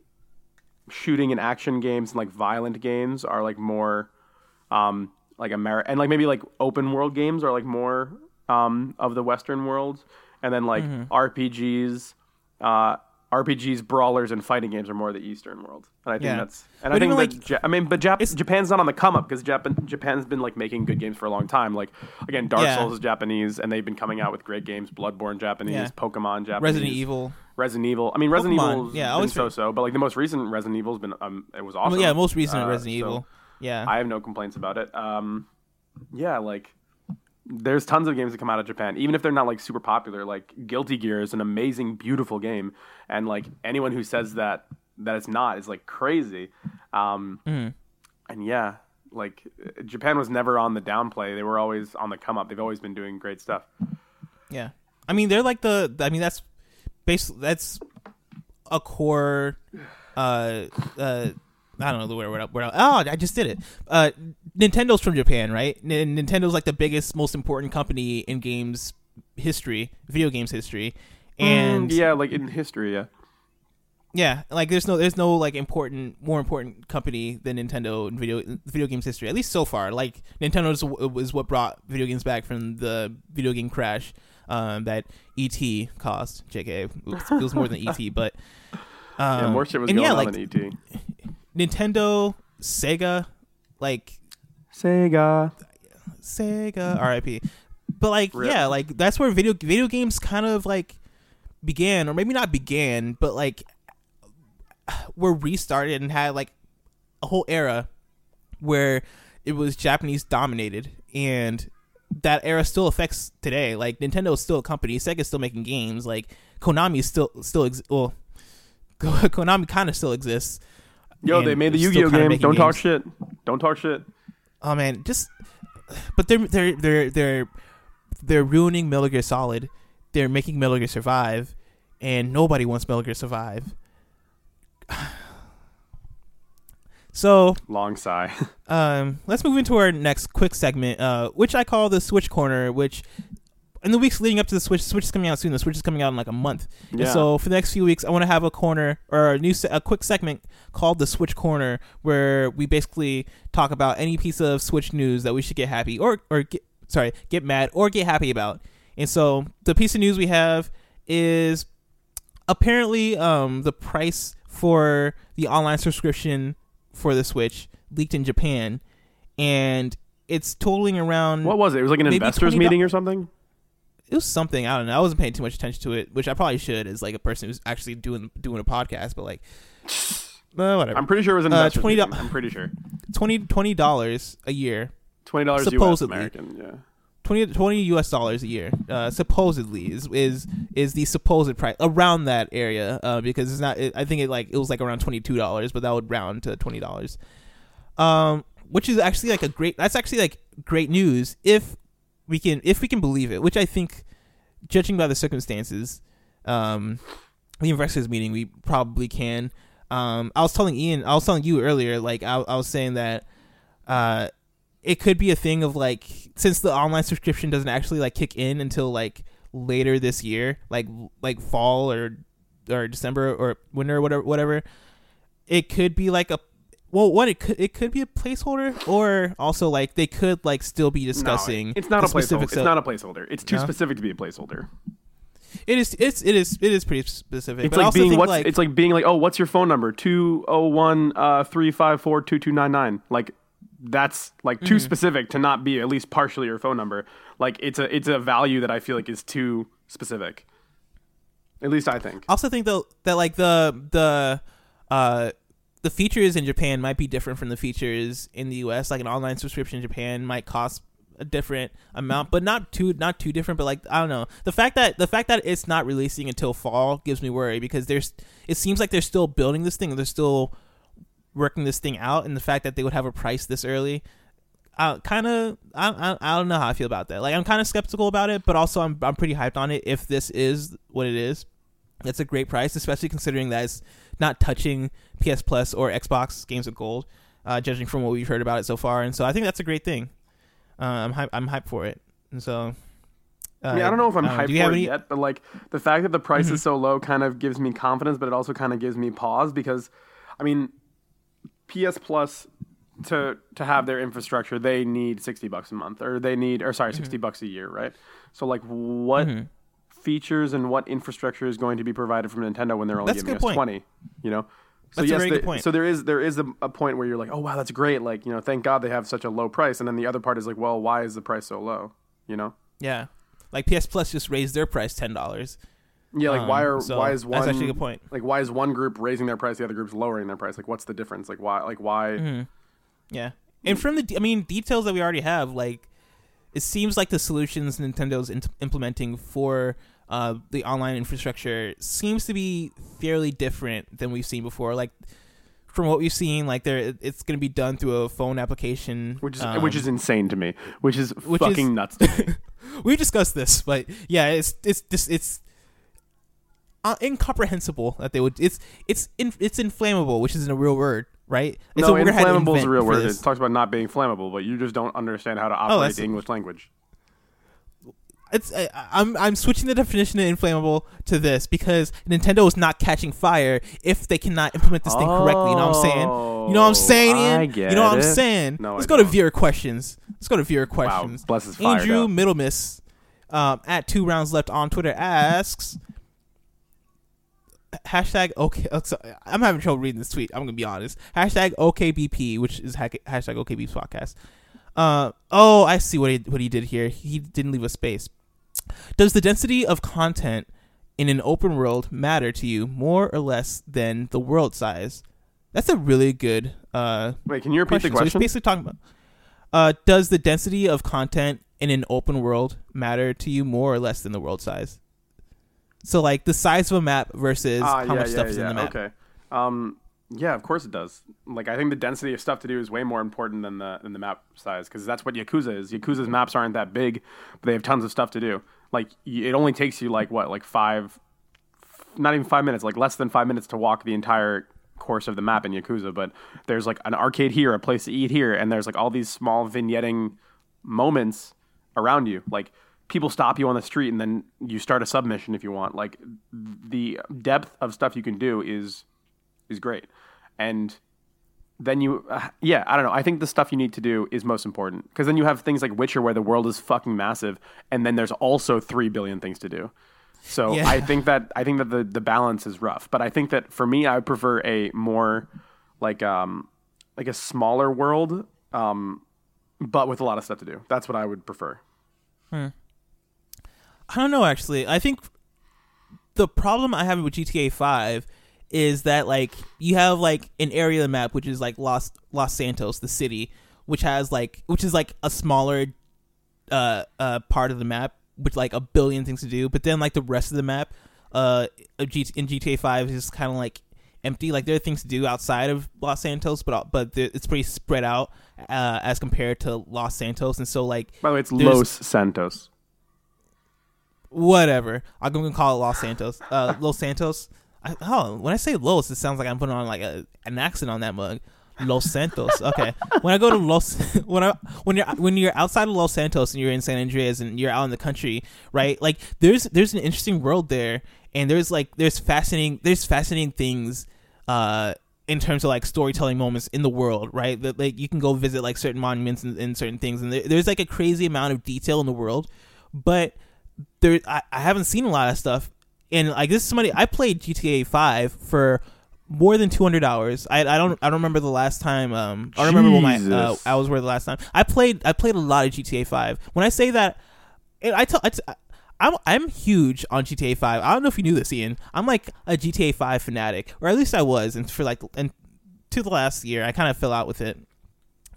shooting and action games and like violent games are like more um like Ameri- and like maybe like open world games are like more um of the western world and then like RPGs uh RPGs brawlers and fighting games are more of the eastern world and I think Yeah. that's and I think like, Ja- I mean but Jap- Japan's not on the come up because Japan Japan's been like making good games for a long time like again Dark Yeah. Souls is Japanese and they've been coming out with great games Bloodborne Japanese Yeah. Pokemon Japanese Resident Evil. Resident Evil. I mean, Resident Evil, yeah, I been so so, but like the most recent Resident Evil's been um, it was awesome. Well, yeah, most recent Uh, Resident so Evil. Yeah. I have no complaints about it. Um, yeah, like there's tons of games that come out of Japan, even if they're not like super popular. Like Guilty Gear is an amazing, beautiful game, and like anyone who says that that it's not is like crazy. Um, Mm-hmm. And yeah, like Japan was never on the downplay; they were always on the come up. They've always been doing great stuff. Yeah, I mean they're like the. I mean that's basically that's a core. Uh, uh, I don't know the word. word, word oh, I just did it. Uh, Nintendo's from Japan, right? N- Nintendo's like the biggest, most important company in games history, video games history, and Mm, yeah, like in history, yeah. yeah, like there's no there's no like important more important company than Nintendo in video video games history. At least so far. Like Nintendo is, was what brought video games back from the video game crash um, that ET caused. JK, it was, it was more than ET, but um, Yeah, more shit was going yeah, on like than ET. Nintendo, Sega, like Sega. Sega, RIP. But like, Rip. yeah, like that's where video video games kind of like began, or maybe not began, but like were restarted and had like a whole era where it was Japanese dominated, and that era still affects today. Like Nintendo is still a company, Sega's still making games, like Konami is still still ex- well, Konami kind of still exists. Yo, they made the Yu-Gi-Oh kinda game. Don't talk shit. Don't talk shit. Oh man, just but they're they're they're they're they're ruining Metal Gear Solid. They're making Metal Gear Survive, and nobody wants Metal Gear Survive. So, Long sigh. um, let's move into our next quick segment, uh, which I call the Switch Corner. Which, in the weeks leading up to the Switch, Switch is coming out soon. The Switch is coming out in like a month. And Yeah. so for the next few weeks, I want to have a corner or a new se- a quick segment called the Switch Corner, where we basically talk about any piece of Switch news that we should get happy or or get sorry get mad or get happy about. And so the piece of news we have is apparently um, the price for the online subscription for the Switch leaked in Japan, and it's totaling around what was it? It was like an investors $20 meeting or something. It was something I don't know. I wasn't paying too much attention to it, which I probably should as like a person who's actually doing doing a podcast. But like, uh, whatever. I'm pretty sure it was an Uh, $20. I'm pretty sure. 20 dollars a year, Twenty dollars US Supposedly. American. Yeah. 20, 20 U.S. dollars a year. Uh, supposedly is is is the supposed price around that area uh, because it's not. It, I think it like it was like around twenty two dollars, but that would round to twenty dollars. Um, which is actually like a great. That's actually like great news if we can if we can believe it. Which I think, judging by the circumstances, um, the investors meeting we probably can. Um, I was telling Ian, I was telling you earlier, like I, I was saying that, uh, it could be a thing of like since the online subscription doesn't actually like kick in until like later this year, like like fall or or December or winter or whatever whatever. It could be like a well, what it could it could be a placeholder or also like they could like still be discussing. No, it's not a placeholder. It's not a placeholder. It's too No? specific to be a placeholder. It is it's it is it is pretty specific. It's like also being what's like, it's like being like, oh, what's your phone number? Two oh one uh three five four two two nine nine. Like that's like too Mm-hmm. specific to not be at least partially your phone number. Like it's a it's a value that I feel like is too specific. At least I think. I also think though that like the the uh the features in Japan might be different from the features in the US. Like an online subscription in Japan might cost a different amount, but not too not too different. But like I don't know, the fact that the fact that it's not releasing until fall gives me worry because there's it seems like they're still building this thing. They're still working this thing out, and the fact that they would have a price this early. Uh, kind of, I, I, I don't know how I feel about that. Like, I'm kind of skeptical about it, but also I'm, I'm pretty hyped on it. If this is what it is, that's a great price, especially considering that it's not touching PS Plus or Xbox Games with Gold, uh, judging from what we've heard about it so far. And so I think that's a great thing. Uh, I'm hype, I'm hyped for it. And so. Uh, I mean, I don't know if I'm hyped for have it yet, but like the fact that the price Mhm. is so low kind of gives me confidence, but it also kind of gives me pause because, I mean, PS Plus to to have their infrastructure, they need sixty bucks a month, or they need, or sorry, Mm-hmm. 60 bucks a year, right? So like, what Mhm. Features and what infrastructure is going to be provided from Nintendo when they're only That's giving us point. twenty? You know. So That's a yes, very they- good point. so there is there is a, a point where you're like, oh wow, that's great. Like you know, thank God they have such a low price. And then the other part is like, well, why is the price so low? You know. Yeah. Like PS Plus just raised their price ten dollars. Yeah, like why Um, are so why is one that's actually a good point. Like why is one group raising their price, the other group's lowering their price? Like what's the difference? Like why like why Mm-hmm. Yeah. And from the, I mean, details that we already have, like, it seems like the solutions Nintendo's in- implementing for uh, the online infrastructure seems to be fairly different than we've seen before. Like, from what we've seen, like, there it's going to be done through a phone application, which is um, which is insane to me. Which is which fucking is- nuts to me. we discussed this, but yeah, it's it's just it's uh, incomprehensible that they would. It's it's in, it's inflammable, which isn't a real word, right? And no, so we're gonna have to inflammable is a real word. It talks about not being flammable, but you just don't understand how to operate Oh, the English language. It's I, I'm I'm switching the definition of inflammable to this because Nintendo is not catching fire if they cannot implement this thing correctly. You know what I'm saying? You know what I'm saying? Oh, I get you know what I'm saying? No, Let's I go to don't. viewer questions. Let's go to viewer Wow, questions. bless his Andrew. Middlemiss um, at two rounds left on Twitter asks hashtag okay. oh, I'm having trouble reading this tweet. I'm gonna be honest. Hashtag OKBP, which is hashtag OKBP podcast. Uh, oh, I see what he what he did here. He didn't leave a space. Does the density of content in an open world matter to you more or less than the world size? That's a really good uh, Wait, can you repeat question. the So he's question? basically talking about uh, does the density of content in an open world matter to you more or less than the world size? So like the size of a map versus Ah, how yeah, much yeah, stuff is yeah. in the map. Okay. Um, yeah, of course it does. Like I think the density of stuff to do is way more important than the than the map size because that's what Yakuza is. Yakuza's maps aren't that big, but they have tons of stuff to do. Like it only takes you like what, like five, not even five minutes, like less than five minutes to walk the entire course of the map in Yakuza. But there's like an arcade here, a place to eat here, and there's like all these small vignetting moments around you. Like people stop you on the street and then you start a submission if you want. Like the depth of stuff you can do is is great. And then you uh, yeah, I don't know. I think the stuff you need to do is most important because then you have things like Witcher where the world is fucking massive and then there's also 3 billion things to do. So Yeah. I think that I think that the the balance is rough, but I think that for me I would prefer a more like um like a smaller world um but with a lot of stuff to do. That's what I would prefer. I don't know actually. I think the problem I have with GTA 5 is that like you have like an area of the map which is like Los Los Santos, the city, which has like which is like a smaller uh uh part of the map with like a billion things to do, but then like the rest of the map uh G- in GTA 5 is kind of like empty. Like there are things to do outside of Los Santos, but but it's pretty spread out uh, as compared to Los Santos, and so like By the way, it's Los Santos. whatever. I'm gonna call it Los Santos. Uh, Los Santos. I, oh, when I say Los, it sounds like I'm putting on like a, an accent on that mug. Los Santos. Okay. when I go to Los, when I when you're when you're outside of Los Santos and you're in San Andreas and you're out in the country, right? Like there's there's an interesting world there, and there's like there's fascinating there's fascinating things. Uh, in terms of like storytelling moments in the world, right? That like you can go visit like certain monuments and, and certain things, and there, there's like a crazy amount of detail in the world. But there, I, I haven't seen a lot of stuff, and like this is somebody I played GTA Five for more than 200 hours. I, I don't I don't remember the last time. Um, I don't remember what my uh, hours were the last time. I played I played a lot of GTA Five. When I say that, and I tell I t- I'm I'm huge on GTA Five. I don't know if you knew this, Ian. I'm like a GTA Five fanatic, or at least I was, and for like and to the last year. I kind of fell out with it.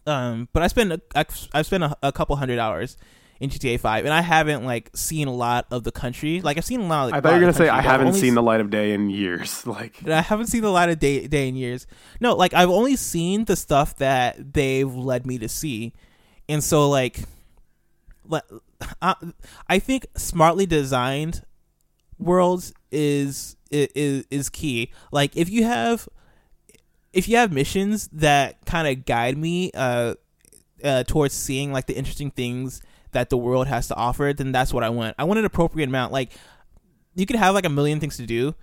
Um, but I spent a, I've spent a, a couple hundred hours in GTA Five, and I haven't like seen a lot of the country. Like I've seen a lot. Of, like, I thought you were gonna say I country, but I've haven't seen the light of day in years. Like I haven't seen the light of day, day in years. No, like I've only seen the stuff that they've led me to see, and so like, le- I, I think smartly designed worlds is is is key. Like if you have if you have missions that kind of guide me uh, uh towards seeing like the interesting things that the world has to offer, then that's what I want. I want an appropriate amount. Like you could have like a million things to do,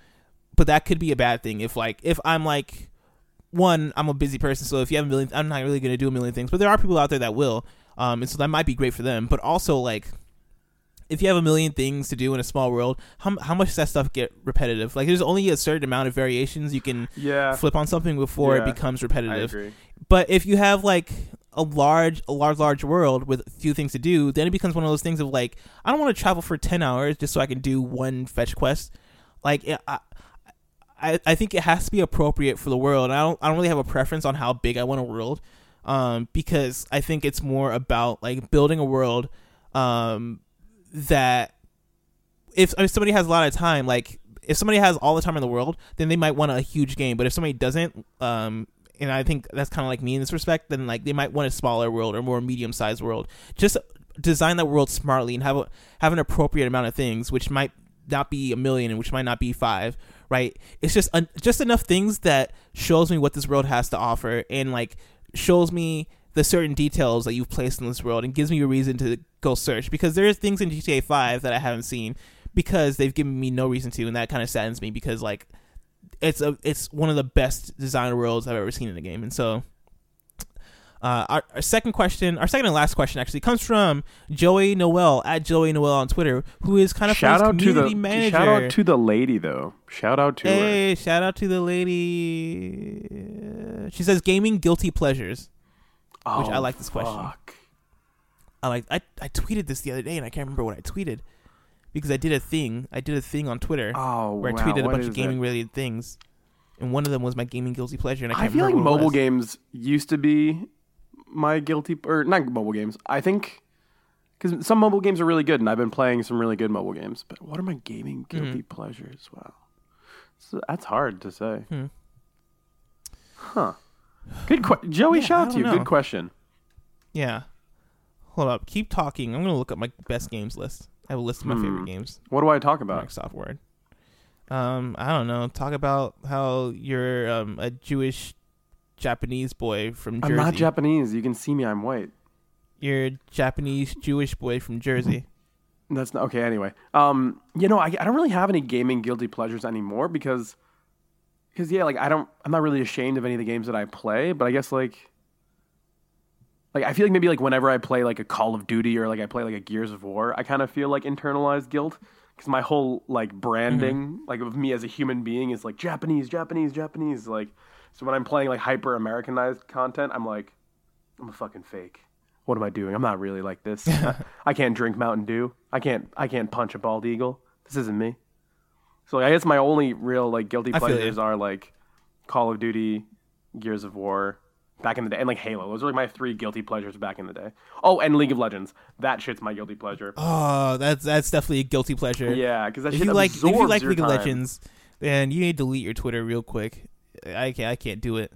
but that could be a bad thing if like if I'm like one, I'm a busy person, so if you have a million, I'm not really to do a million things. But there are people out there that will, um, and so that might be great for them. But also like if you have a million things to do in a small world, how how much does that stuff get repetitive? Like there's only a certain amount of variations you can yeah, flip on something before Yeah, it becomes I repetitive. agree. But if you have like a large, a large, large world with few things to do, then it becomes one of those things of like, I don't want to travel for ten hours just so I can do one fetch quest. Like, I, I, I think it has to be appropriate for the world. I don't, I don't really have a preference on how big I want a world, um, because I think it's more about like building a world, um, that if, if somebody has a lot of time, like if somebody has all the time in the world, then they might want a huge game. But if somebody doesn't, um, and I think that's kind of like me in this respect, then like they might want a smaller world or more medium sized world. Just design that world smartly and have a, have an appropriate amount of things, which might not be a million and which might not be five. Right? It's just just enough things that shows me what this world has to offer and like shows me the certain details that you've placed in this world and gives me a reason to go search because there's things in GTA 5 that I haven't seen because they've given me no reason to and that kind of saddens me because like it's a it's one of the best design worlds I've ever seen in a game and so uh, our, our second question, our second and last question, actually comes from Joey Noel at Joey Noel on Twitter, who is kind of Shout out to the manager. shout out to the lady though. Shout out to her. hey, shout out to the lady. She says gaming guilty pleasures. Oh, I like this question. fuck. I like I, I tweeted this the other day and I can't remember what I tweeted because I did a thing. I did a thing on Twitter Oh, where wow, I tweeted a what bunch of gaming related things, and one of them was my gaming guilty pleasure. And I, I feel like mobile games used to be my guilty or not mobile games. I think because some mobile games are really good, and I've been playing some really good mobile games. But what are my gaming Mm-hmm. guilty pleasures? Wow, so that's hard to say. Hmm. Huh? Good question, Joey. Yeah, shout out to you. know. Good question. Yeah. Hold up. Keep talking. I'm gonna look up my best games list. I have a list of my Hmm. favorite games. What do I talk about? Microsoft Word. Um, I don't know. Talk about how you're um, a Jewish Japanese boy from Jersey. I'm not Japanese. You can see me. I'm white. You're a Japanese Jewish boy from Jersey. That's not okay. Anyway, um, you know, I, I don't really have any gaming guilty pleasures anymore because, because yeah, like I don't, I'm not really ashamed of any of the games that I play, but I guess like, like I feel like maybe like whenever I play like a Call of Duty or like I play like a Gears of War, I kind of feel like internalized guilt because my whole like branding mm-hmm. like of me as a human being is like Japanese, Japanese, Japanese. Like, so when I'm playing like hyper Americanized content, I'm like, I'm a fucking fake. What am I doing? I'm not really like this. I can't drink Mountain Dew. I can't. I can't punch a bald eagle. This isn't me. So I guess my only real like guilty I feel pleasures you. are like Call of Duty, Gears of War, back in the day, and like Halo. Those are like my three guilty pleasures back in the day. Oh, and League of Legends. That shit's my guilty pleasure. Oh, that's that's definitely a guilty pleasure. Yeah, because that If shit you like if you like League of. Legends, then you need to delete your Twitter real quick. I can't I can't do it.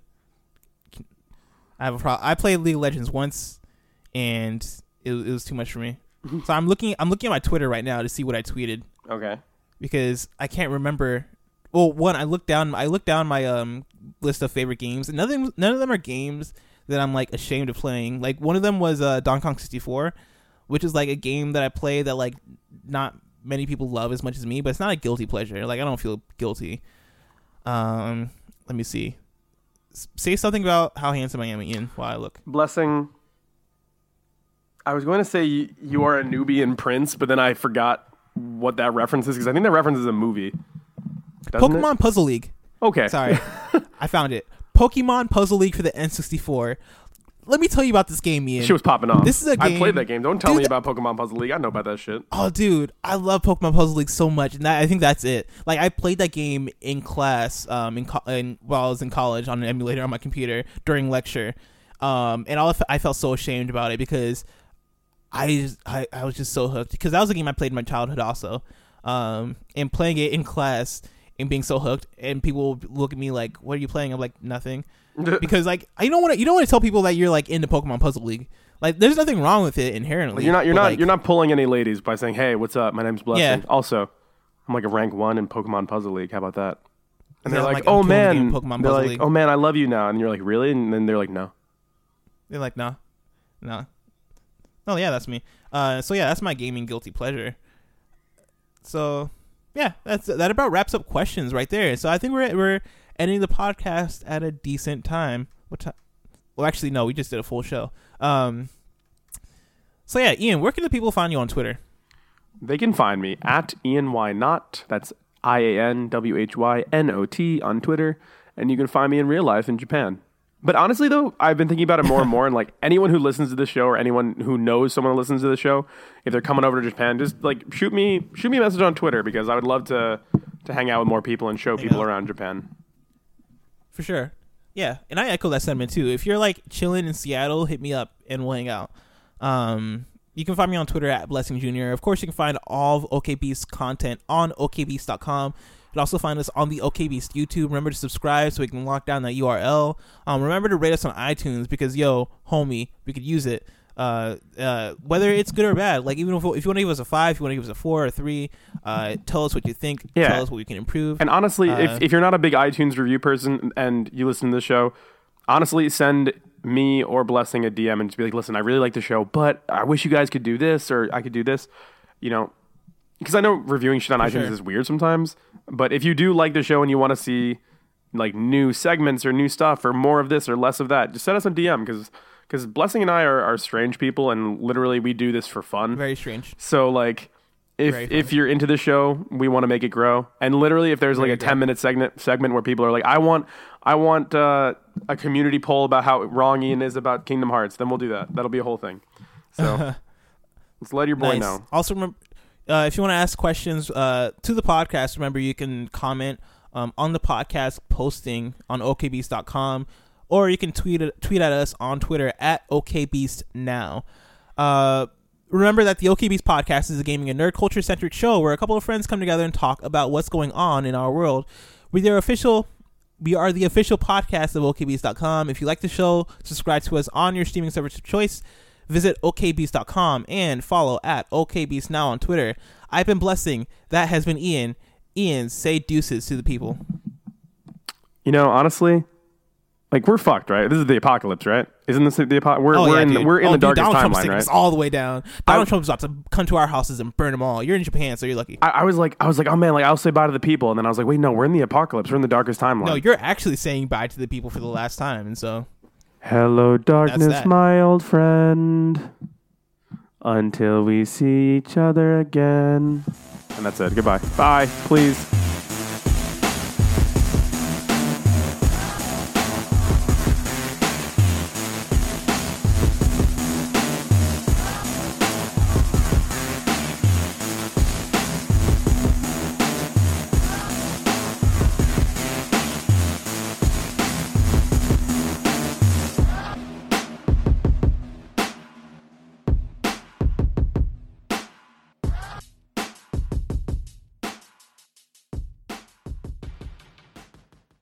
I have a problem. I played League of Legends once, and it, it was too much for me. so I'm looking I'm looking at my Twitter right now to see what I tweeted Okay. Because I can't remember. Well, one I looked down I looked down my um list of favorite games, and nothing none of them are games that I'm like ashamed of playing. Like one of them was uh, Donkey Kong 64, which is like a game that I play that like not many people love as much as me, but it's not a guilty pleasure. Like I don't feel guilty. Um, let me see. Say something about how handsome I am, Ian, while I look. Blessing. I was going to say you, you are a Nubian prince, but then I forgot what that reference is because I think that reference is a movie. Doesn't it? Pokemon Puzzle League. Okay. Sorry, I found it. Pokemon Puzzle League for the N64. let me tell you about this game, Ian. She was popping off. This is a I game- I played that game. Don't tell Dude, me about Pokemon Puzzle League. I know about that shit. Oh, dude, I love Pokemon Puzzle League so much, and that, I think that's it. Like, I played that game in class, um, in, co- in while I was in college on an emulator on my computer during lecture, um, and all I felt so ashamed about it because I I, I was just so hooked because that was a game I played in my childhood also, um, and playing it in class and being so hooked, and people look at me like, "What are you playing?" I'm like, "Nothing." because like I don't want to you don't want to tell people that you're like into Pokemon Puzzle League. Like there's nothing wrong with it inherently. You're not. You're but, not. like, you're not pulling any ladies by saying, "Hey, what's up? My name's Blessing." Yeah. Also, I'm like a rank one in Pokemon Puzzle League. How about that? And they're I'm like, like, "Oh man," Pokemon they're Puzzle like, League. "Oh man, I love you now," and you're like, "Really?" And then they're like, "No." They're like, no, no. Oh yeah, that's me. Uh, so yeah, that's my gaming guilty pleasure. So yeah, that's that about wraps up questions right there. So I think we're we're ending the podcast at a decent time. What time? Well, actually, no, we just did a full show. Um. So yeah, Ian, where can the people find you on Twitter? They can find me at Ian Y Not. That's I A N W H Y N O T on Twitter, and you can find me in real life in Japan. But honestly, though, I've been thinking about it more and more, and like anyone who listens to the show or anyone who knows someone who listens to the show, if they're coming over to Japan, just like shoot me shoot me a message on Twitter because I would love to to hang out with more people and show people out. around Japan. For sure. Yeah, and I echo that sentiment too. If you're like chilling in Seattle, hit me up and we'll hang out. Um, you can find me on Twitter at Blessing Junior. Of course, you can find all of OKB's content on OKBeast.com. You can also find us on the OKBeast YouTube. Remember to subscribe so we can lock down that URL. Um, remember to rate us on iTunes because yo, homie, we could use it. Uh, uh, whether it's good or bad, like even if, if you want to give us a five, if you want to give us a four or three, uh, tell us what you think. Yeah. Tell us what we can improve. And honestly, Uh, if, if you're not a big iTunes review person and you listen to the show, honestly, send me or Blessing a DM and just be like, listen, I really like the show, but I wish you guys could do this or I could do this. You know, because I know reviewing shit on iTunes sure. is weird sometimes, but if you do like the show and you want to see like new segments or new stuff or more of this or less of that, just send us a DM because because Blessing and I are, are strange people and literally we do this for fun. Very strange. So like if if you're into the show, we want to make it grow. And literally if there's like a good. 10 minute segment segment where people are like I want I want uh, a community poll about how wrong Ian is about Kingdom Hearts, then we'll do that. That'll be a whole thing. So let's let your boy Nice. know. Also, remember uh, if you want to ask questions uh, to the podcast, remember you can comment um, on the podcast posting on okbeast.com, or you can tweet tweet at us on Twitter at okbeastnow. Uh, remember that the OKBeast podcast is a gaming and nerd culture centric show where a couple of friends come together and talk about what's going on in our world. We're their official we are the official podcast of OKBeast.com. If you like the show, subscribe to us on your streaming service of choice. Visit OKBeast.com and follow at OKBeast now on Twitter. I've been blessing. That has been Ian. Ian, say deuces to the people. You know, honestly, like we're fucked, right? This is the apocalypse, right? Isn't this the apocalypse? We're, Oh, we're yeah, in we're in Oh, the dude, darkest Donald Trump's timeline, right? us all the way down. Donald I- Trump's about to come to our houses and burn them all. You're in Japan, so you're lucky. I, I was like, I was like, oh man, like I'll say bye to the people, and then I was like, wait, no, we're in the apocalypse. We're in the darkest timeline. no, you're actually saying bye to the people for the last time, and so Hello, darkness, that. my old friend. Until we see each other again. And that's it. Goodbye. Bye, please.